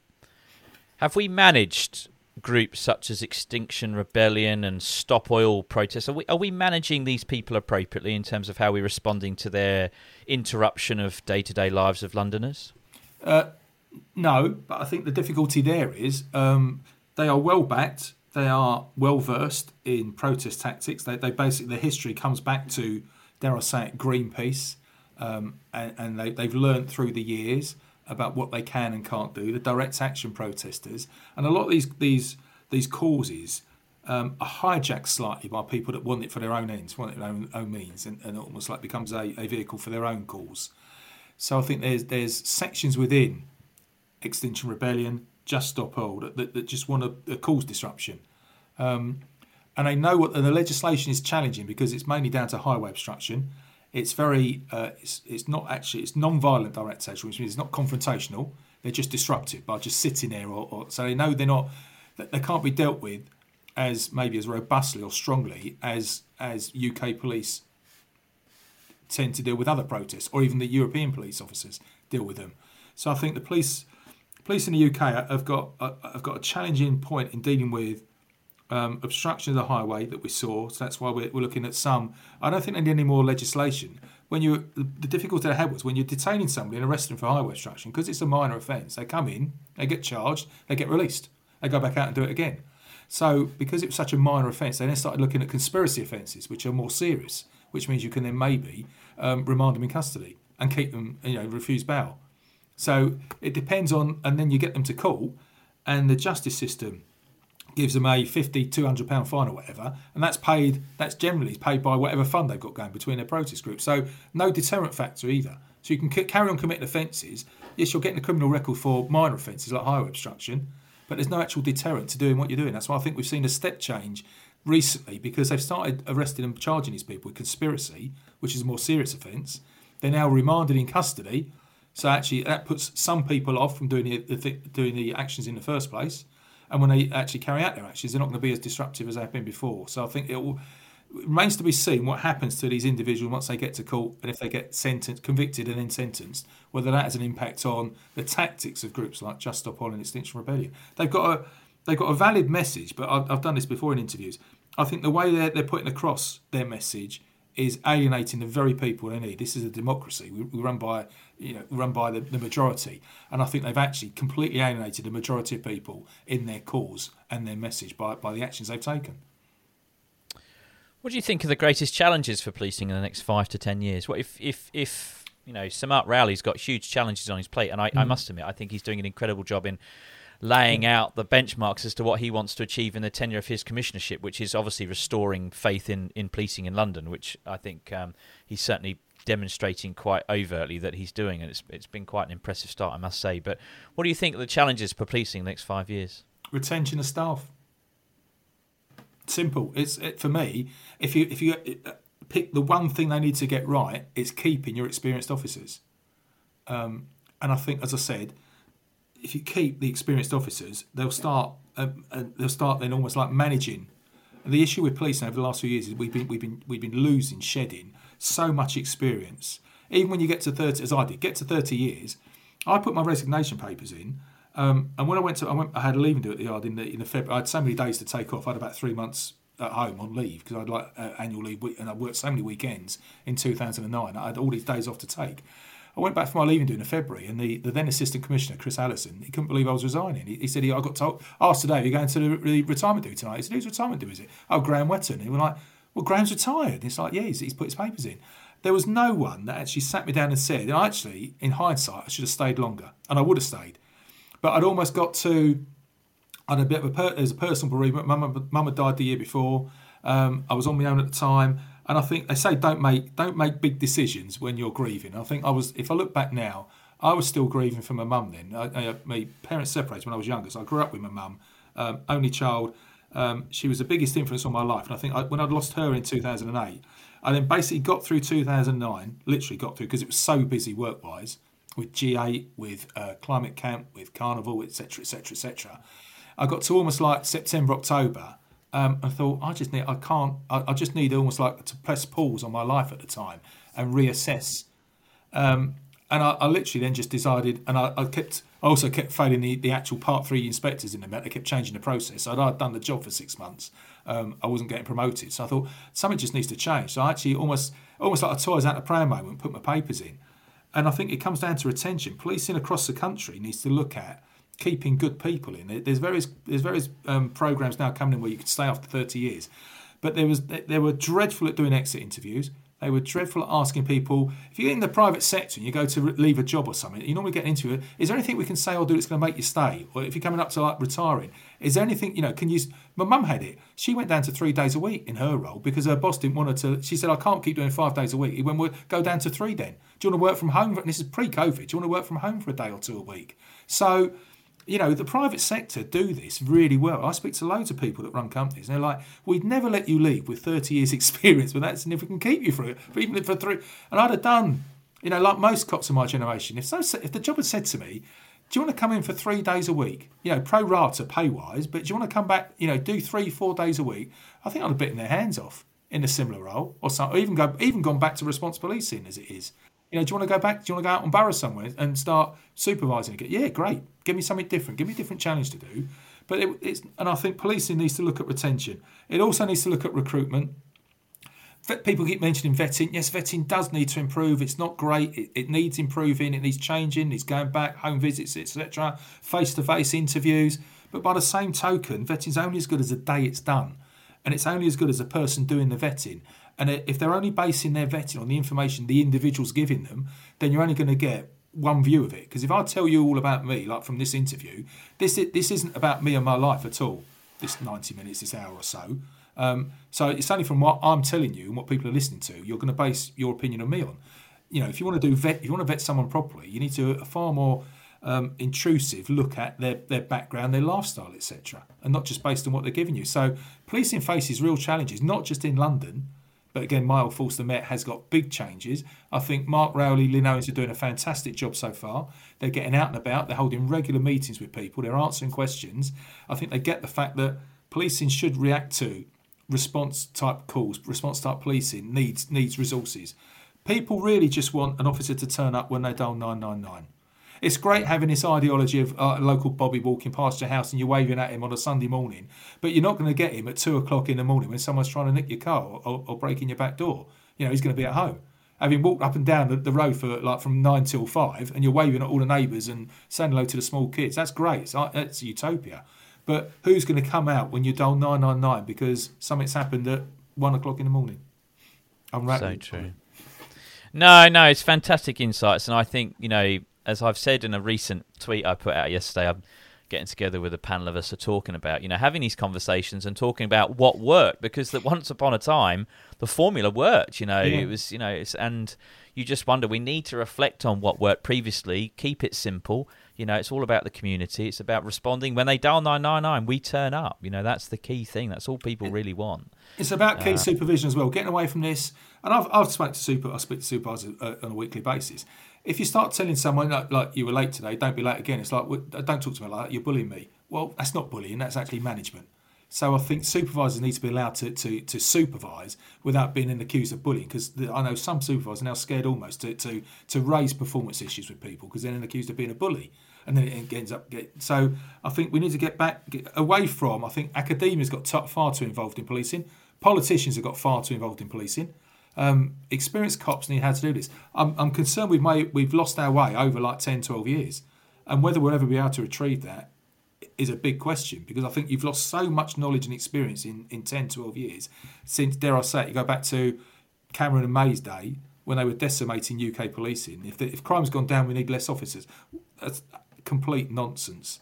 have we managed groups such as Extinction Rebellion and Stop Oil protests? Are we are we managing these people appropriately in terms of how we're responding to their interruption of day to day lives of Londoners? Uh, no, but I think the difficulty there is um, they are well backed. They are well versed in protest tactics. They, they basically their history comes back to dare I say it Greenpeace, um, and, and they, they've learned through the years about what they can and can't do, the direct action protesters, and a lot of these these these causes um, are hijacked slightly by people that want it for their own ends, want it their own, own means, and, and almost like becomes a, a vehicle for their own cause. So I think there's there's sections within Extinction Rebellion, Just Stop Oil that, that, that just want to cause disruption. Um, and they know what and the legislation is challenging because it's mainly down to highway obstruction it's very, uh, it's, it's not actually, it's non-violent direct action, which means it's not confrontational. They're just disruptive by just sitting there, or, or so they know they're not, they can't be dealt with as maybe as robustly or strongly as as UK police tend to deal with other protests, or even the European police officers deal with them. So I think the police police in the UK have got have got a challenging point in dealing with um, obstruction of the highway that we saw. So that's why we're, we're looking at some. I don't think they need any more legislation. When you the, difficulty they had was when you're detaining somebody and arresting them for highway obstruction because it's a minor offence. They come in, they get charged, they get released, they go back out and do it again. So because it was such a minor offence, they then started looking at conspiracy offences, which are more serious, which means you can then maybe um, remand them in custody and keep them, you know, refuse bail. So it depends on, and then you get them to court, and the justice system gives them a 50 200 pound fine or whatever and that's paid that's generally paid by whatever fund they've got going between their protest groups. So no deterrent factor either. So you can c- carry on committing offences. Yes you're getting a criminal record for minor offences like highway obstruction but there's no actual deterrent to doing what you're doing. That's why i think we've seen a step change recently because they've started arresting and charging these people with conspiracy which is a more serious offence. They're now remanded in custody. So actually that puts some people off from doing the, the doing the actions in the first place and when they actually carry out their actions, they're not going to be as disruptive as they've been before. So I think it, will, remains to be seen what happens to these individuals once they get to court and if they get sentenced, convicted, and then sentenced, whether that has an impact on the tactics of groups like Just Stop Oil and Extinction Rebellion. They've got a they've got a valid message, but I've, I've done this before in interviews. I think the way they're, they're putting across their message is alienating the very people they need. This is a democracy. We, we run by you know run by the, the, majority, and I think they've actually completely alienated the majority of people in their cause and their message by by the actions they've taken. What do you think are the greatest challenges for policing in the next five to ten years? What if if if you know Sir Mark Rowley's got huge challenges on his plate, and I, mm. I must admit I think he's doing an incredible job in laying out the benchmarks as to what he wants to achieve in the tenure of his commissionership, which is obviously restoring faith in, in policing in London, which I think um, he's certainly demonstrating quite overtly that he's doing, and it's it's been quite an impressive start, I must say. But what do you think the challenges for policing the next five years? Retention of staff. Simple. It's it, for me. If you if you uh, pick the one thing they need to get right, it's keeping your experienced officers. Um, and I think, as I said, if you keep the experienced officers, they'll start uh, they'll start then almost like managing. And the issue with policing over the last few years is we've been we've been we've been losing, shedding so much experience. Even when you get to thirty, as I did, get to thirty years, I put my resignation papers in. Um, and when I went to, I, went, I had a leaving do at the yard in the in the February. I had so many days to take off. I had about three months at home on leave because I'd like uh, annual leave, and I worked so many weekends in 2009. I had all these days off to take. I went back for my leaving do in February, and the, the then assistant commissioner, Chris Allison, he couldn't believe I was resigning. He, he said, he, I got told, asked today, are you going to the, the retirement do tonight? He said, whose retirement do is it? Oh, Graham Wetton. He was like, well, Graham's retired. It's like, yeah, he's, he's put his papers in. There was no one that actually sat me down and said, and actually, in hindsight, I should have stayed longer, and I would have stayed. But I'd almost got to, I had a bit of a, per, there's a personal bereavement. Mum, Mum had died the year before. Um, I was on my own at the time. And I think they say don't make don't make big decisions when you're grieving. I think I was if I look back now, I was still grieving for my mum then. I, I, my parents separated when I was younger, so I grew up with my mum, um, only child. Um, she was the biggest influence on my life, and I think I, when I'd lost her in 2008, I then basically got through 2009, literally got through because it was so busy work-wise with G8, with uh, climate camp, with carnival, etc., etc., etc. I got to almost like September, October, um, I thought I just need I can't I, I, just need almost like to press pause on my life at the time and reassess. Um, and I, I, literally then just decided, and I, I, kept I also kept failing the, the actual part three inspectors in the Met. They kept changing the process. So I'd done the job for six months. Um, I wasn't getting promoted, so I thought something just needs to change. So I actually almost almost like a toys out the pram moment, put my papers in, and I think it comes down to retention. Policing across the country needs to look at keeping good people in. There's various there's various um, programs now coming in where you can stay after 30 years, but there was they were dreadful at doing exit interviews. They were dreadful at asking people. If you're in the private sector and you go to leave a job or something, you normally get into it. Is there anything we can say or do that's going to make you stay? Or if you're coming up to like retiring, is there anything you know? Can you? My mum had it. She went down to three days a week in her role because her boss didn't want her to. She said, "I can't keep doing five days a week." He went, "Well, go down to three then." Do you want to work from home? And this is pre-COVID. Do you want to work from home for a day or two a week? So you know, the private sector do this really well. I speak to loads of people that run companies, and they're like, "We'd never let you leave with 30 years' <laughs> experience, but that's if we can keep you for it, for even for three. And I'd have done, you know, like most cops of my generation. If so, if the job had said to me, "Do you want to come in for three days a week? You know, pro rata pay wise, but do you want to come back? You know, do three, four days a week?" I think I'd have bitten their hands off in a similar role, or, some, or even go even gone back to response policing as it is. You know, do you want to go back? Do you want to go out on borough somewhere and start supervising again? Yeah, great. Give me something different. Give me a different challenge to do. But it, it's and I think policing needs to look at retention. It also needs to look at recruitment. People keep mentioning vetting. Yes, vetting does need to improve. It's not great. It, it needs improving. It needs changing. It's going back, home visits, etc. Face to face interviews. But by the same token, vetting's only as good as the day it's done, and it's only as good as the person doing the vetting. And if they're only basing their vetting on the information the individual's giving them, then you're only going to get one view of it. Because if I tell you all about me, like from this interview, this this isn't about me and my life at all. This 90 minutes, this hour or so. Um, so it's only from what I'm telling you and what people are listening to. You're going to base your opinion on me on. You know, if you want to do vet, if you want to vet someone properly, you need to a far more um, intrusive look at their their background, their lifestyle, etc., and not just based on what they're giving you. So policing faces real challenges, not just in London but again, Force the Met has got big changes. I think Mark Rowley, Lynne Owens are doing a fantastic job so far. They're getting out and about. They're holding regular meetings with people. They're answering questions. I think they get the fact that policing should react to response type calls. Response type policing needs needs resources. People really just want an officer to turn up when they dial 999. It's great having this ideology of uh, a local Bobby walking past your house and you're waving at him on a Sunday morning, but you're not going to get him at two o'clock in the morning when someone's trying to nick your car or, or, or break in your back door. You know, he's going to be at home. Having walked up and down the, the, road for like from nine till five, and you're waving at all the neighbours and saying hello to the small kids, that's great. It's, uh, it's utopia. But who's going to come out when you dial 999 because something's happened at one o'clock in the morning? I'm So true. No, no, it's fantastic insights, and I think you know as I've said in a recent tweet I put out yesterday, I'm getting together with a panel of us are talking about, you know, having these conversations and talking about what worked because that once upon a time the formula worked, you know, yeah. it was, you know, it's, and you just wonder we need to reflect on what worked previously, keep it simple. You know, it's all about the community. It's about responding when they dial nine nine nine. We turn up. You know, that's the key thing. That's all people really want. It's about key uh, supervision as well. Getting away from this, and I've I've spoken to super. I speak to supervisors uh, on a weekly basis if you start telling someone like, like, you were late today, don't be late again. It's like uh, don't talk to me like that. You're bullying me. Well, that's not bullying. That's actually management. So I think supervisors need to be allowed to, to, to supervise without being accused of bullying. Because I know some supervisors are now scared almost to, to, to raise performance issues with people because they're accused of being a bully, and then it ends up get. So I think we need to get back get away from. I think academia's got t- far too involved in policing. Politicians have got far too involved in policing. Um, experienced cops need how to do this. I'm, I'm concerned we've made, we've lost our way over like 10, 12 years, and whether we'll ever be able to retrieve that is a big question because I think you've lost so much knowledge and experience in, in 10, 12 years since, dare I say it, you go back to Cameron and May's day when they were decimating UK policing. If, the, if crime's gone down, we need less officers. That's complete nonsense.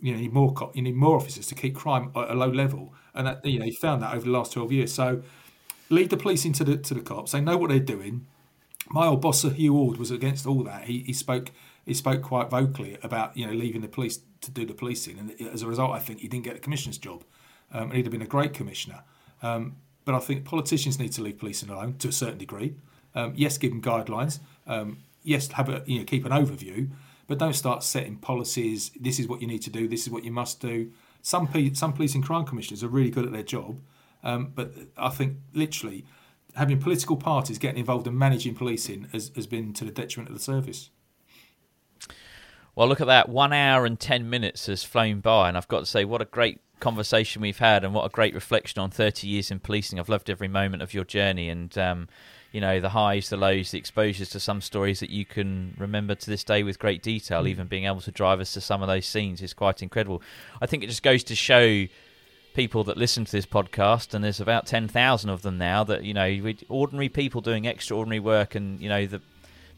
You know, you need more cop you need more officers to keep crime at a low level, and that, you know you found that over the last twelve years. So lead the police into the to the cops. They know what they're doing. My old boss, Hugh Orde, was against all that. He, he spoke he spoke quite vocally about you know leaving the police to do the policing, and as a result, I think he didn't get the commissioner's job, um, and he'd have been a great commissioner. Um, but I think politicians need to leave policing alone to a certain degree. Um, yes, give them guidelines. Um, yes, have a you know keep an overview, but don't start setting policies. This is what you need to do. This is what you must do. Some some police and crime commissioners are really good at their job, um, but I think literally having political parties getting involved in managing policing has, has been to the detriment of the service. Well, look at that. One hour and 10 minutes has flown by, and I've got to say, what a great conversation we've had, and what a great reflection on 30 years in policing. I've loved every moment of your journey, and, um, you know, the highs, the lows, the exposures to some stories that you can remember to this day with great detail. Mm. Even being able to drive us to some of those scenes is quite incredible. I think it just goes to show people that listen to this podcast, and there's about ten thousand of them now. That you know, ordinary people doing extraordinary work, and you know the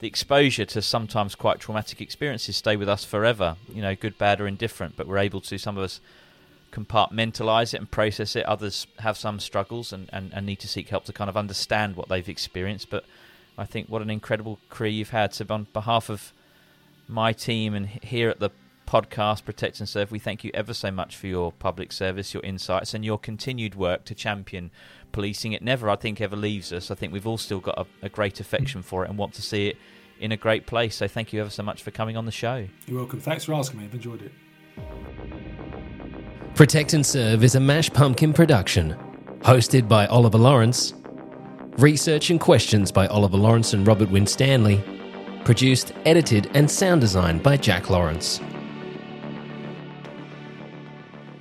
the exposure to sometimes quite traumatic experiences stay with us forever. You know, good, bad, or indifferent. But we're able to some of us compartmentalize it and process it. Others have some struggles and, and, and need to seek help to kind of understand what they've experienced. But I think what an incredible career you've had. So on behalf of my team and here at the podcast, Protect and Serve. We thank you ever so much for your public service, your insights, and your continued work to champion policing. It never, I think, ever leaves us. I think we've all still got a, a great affection for it and want to see it in a great place. So thank you ever so much for coming on the show. You're welcome. Thanks for asking me. I've enjoyed it. Protect and Serve is a Mash Pumpkin production, hosted by Oliver Lawrence. Research and questions by Oliver Lawrence and Robert Winstanley. Produced, edited, and sound designed by Jack Lawrence.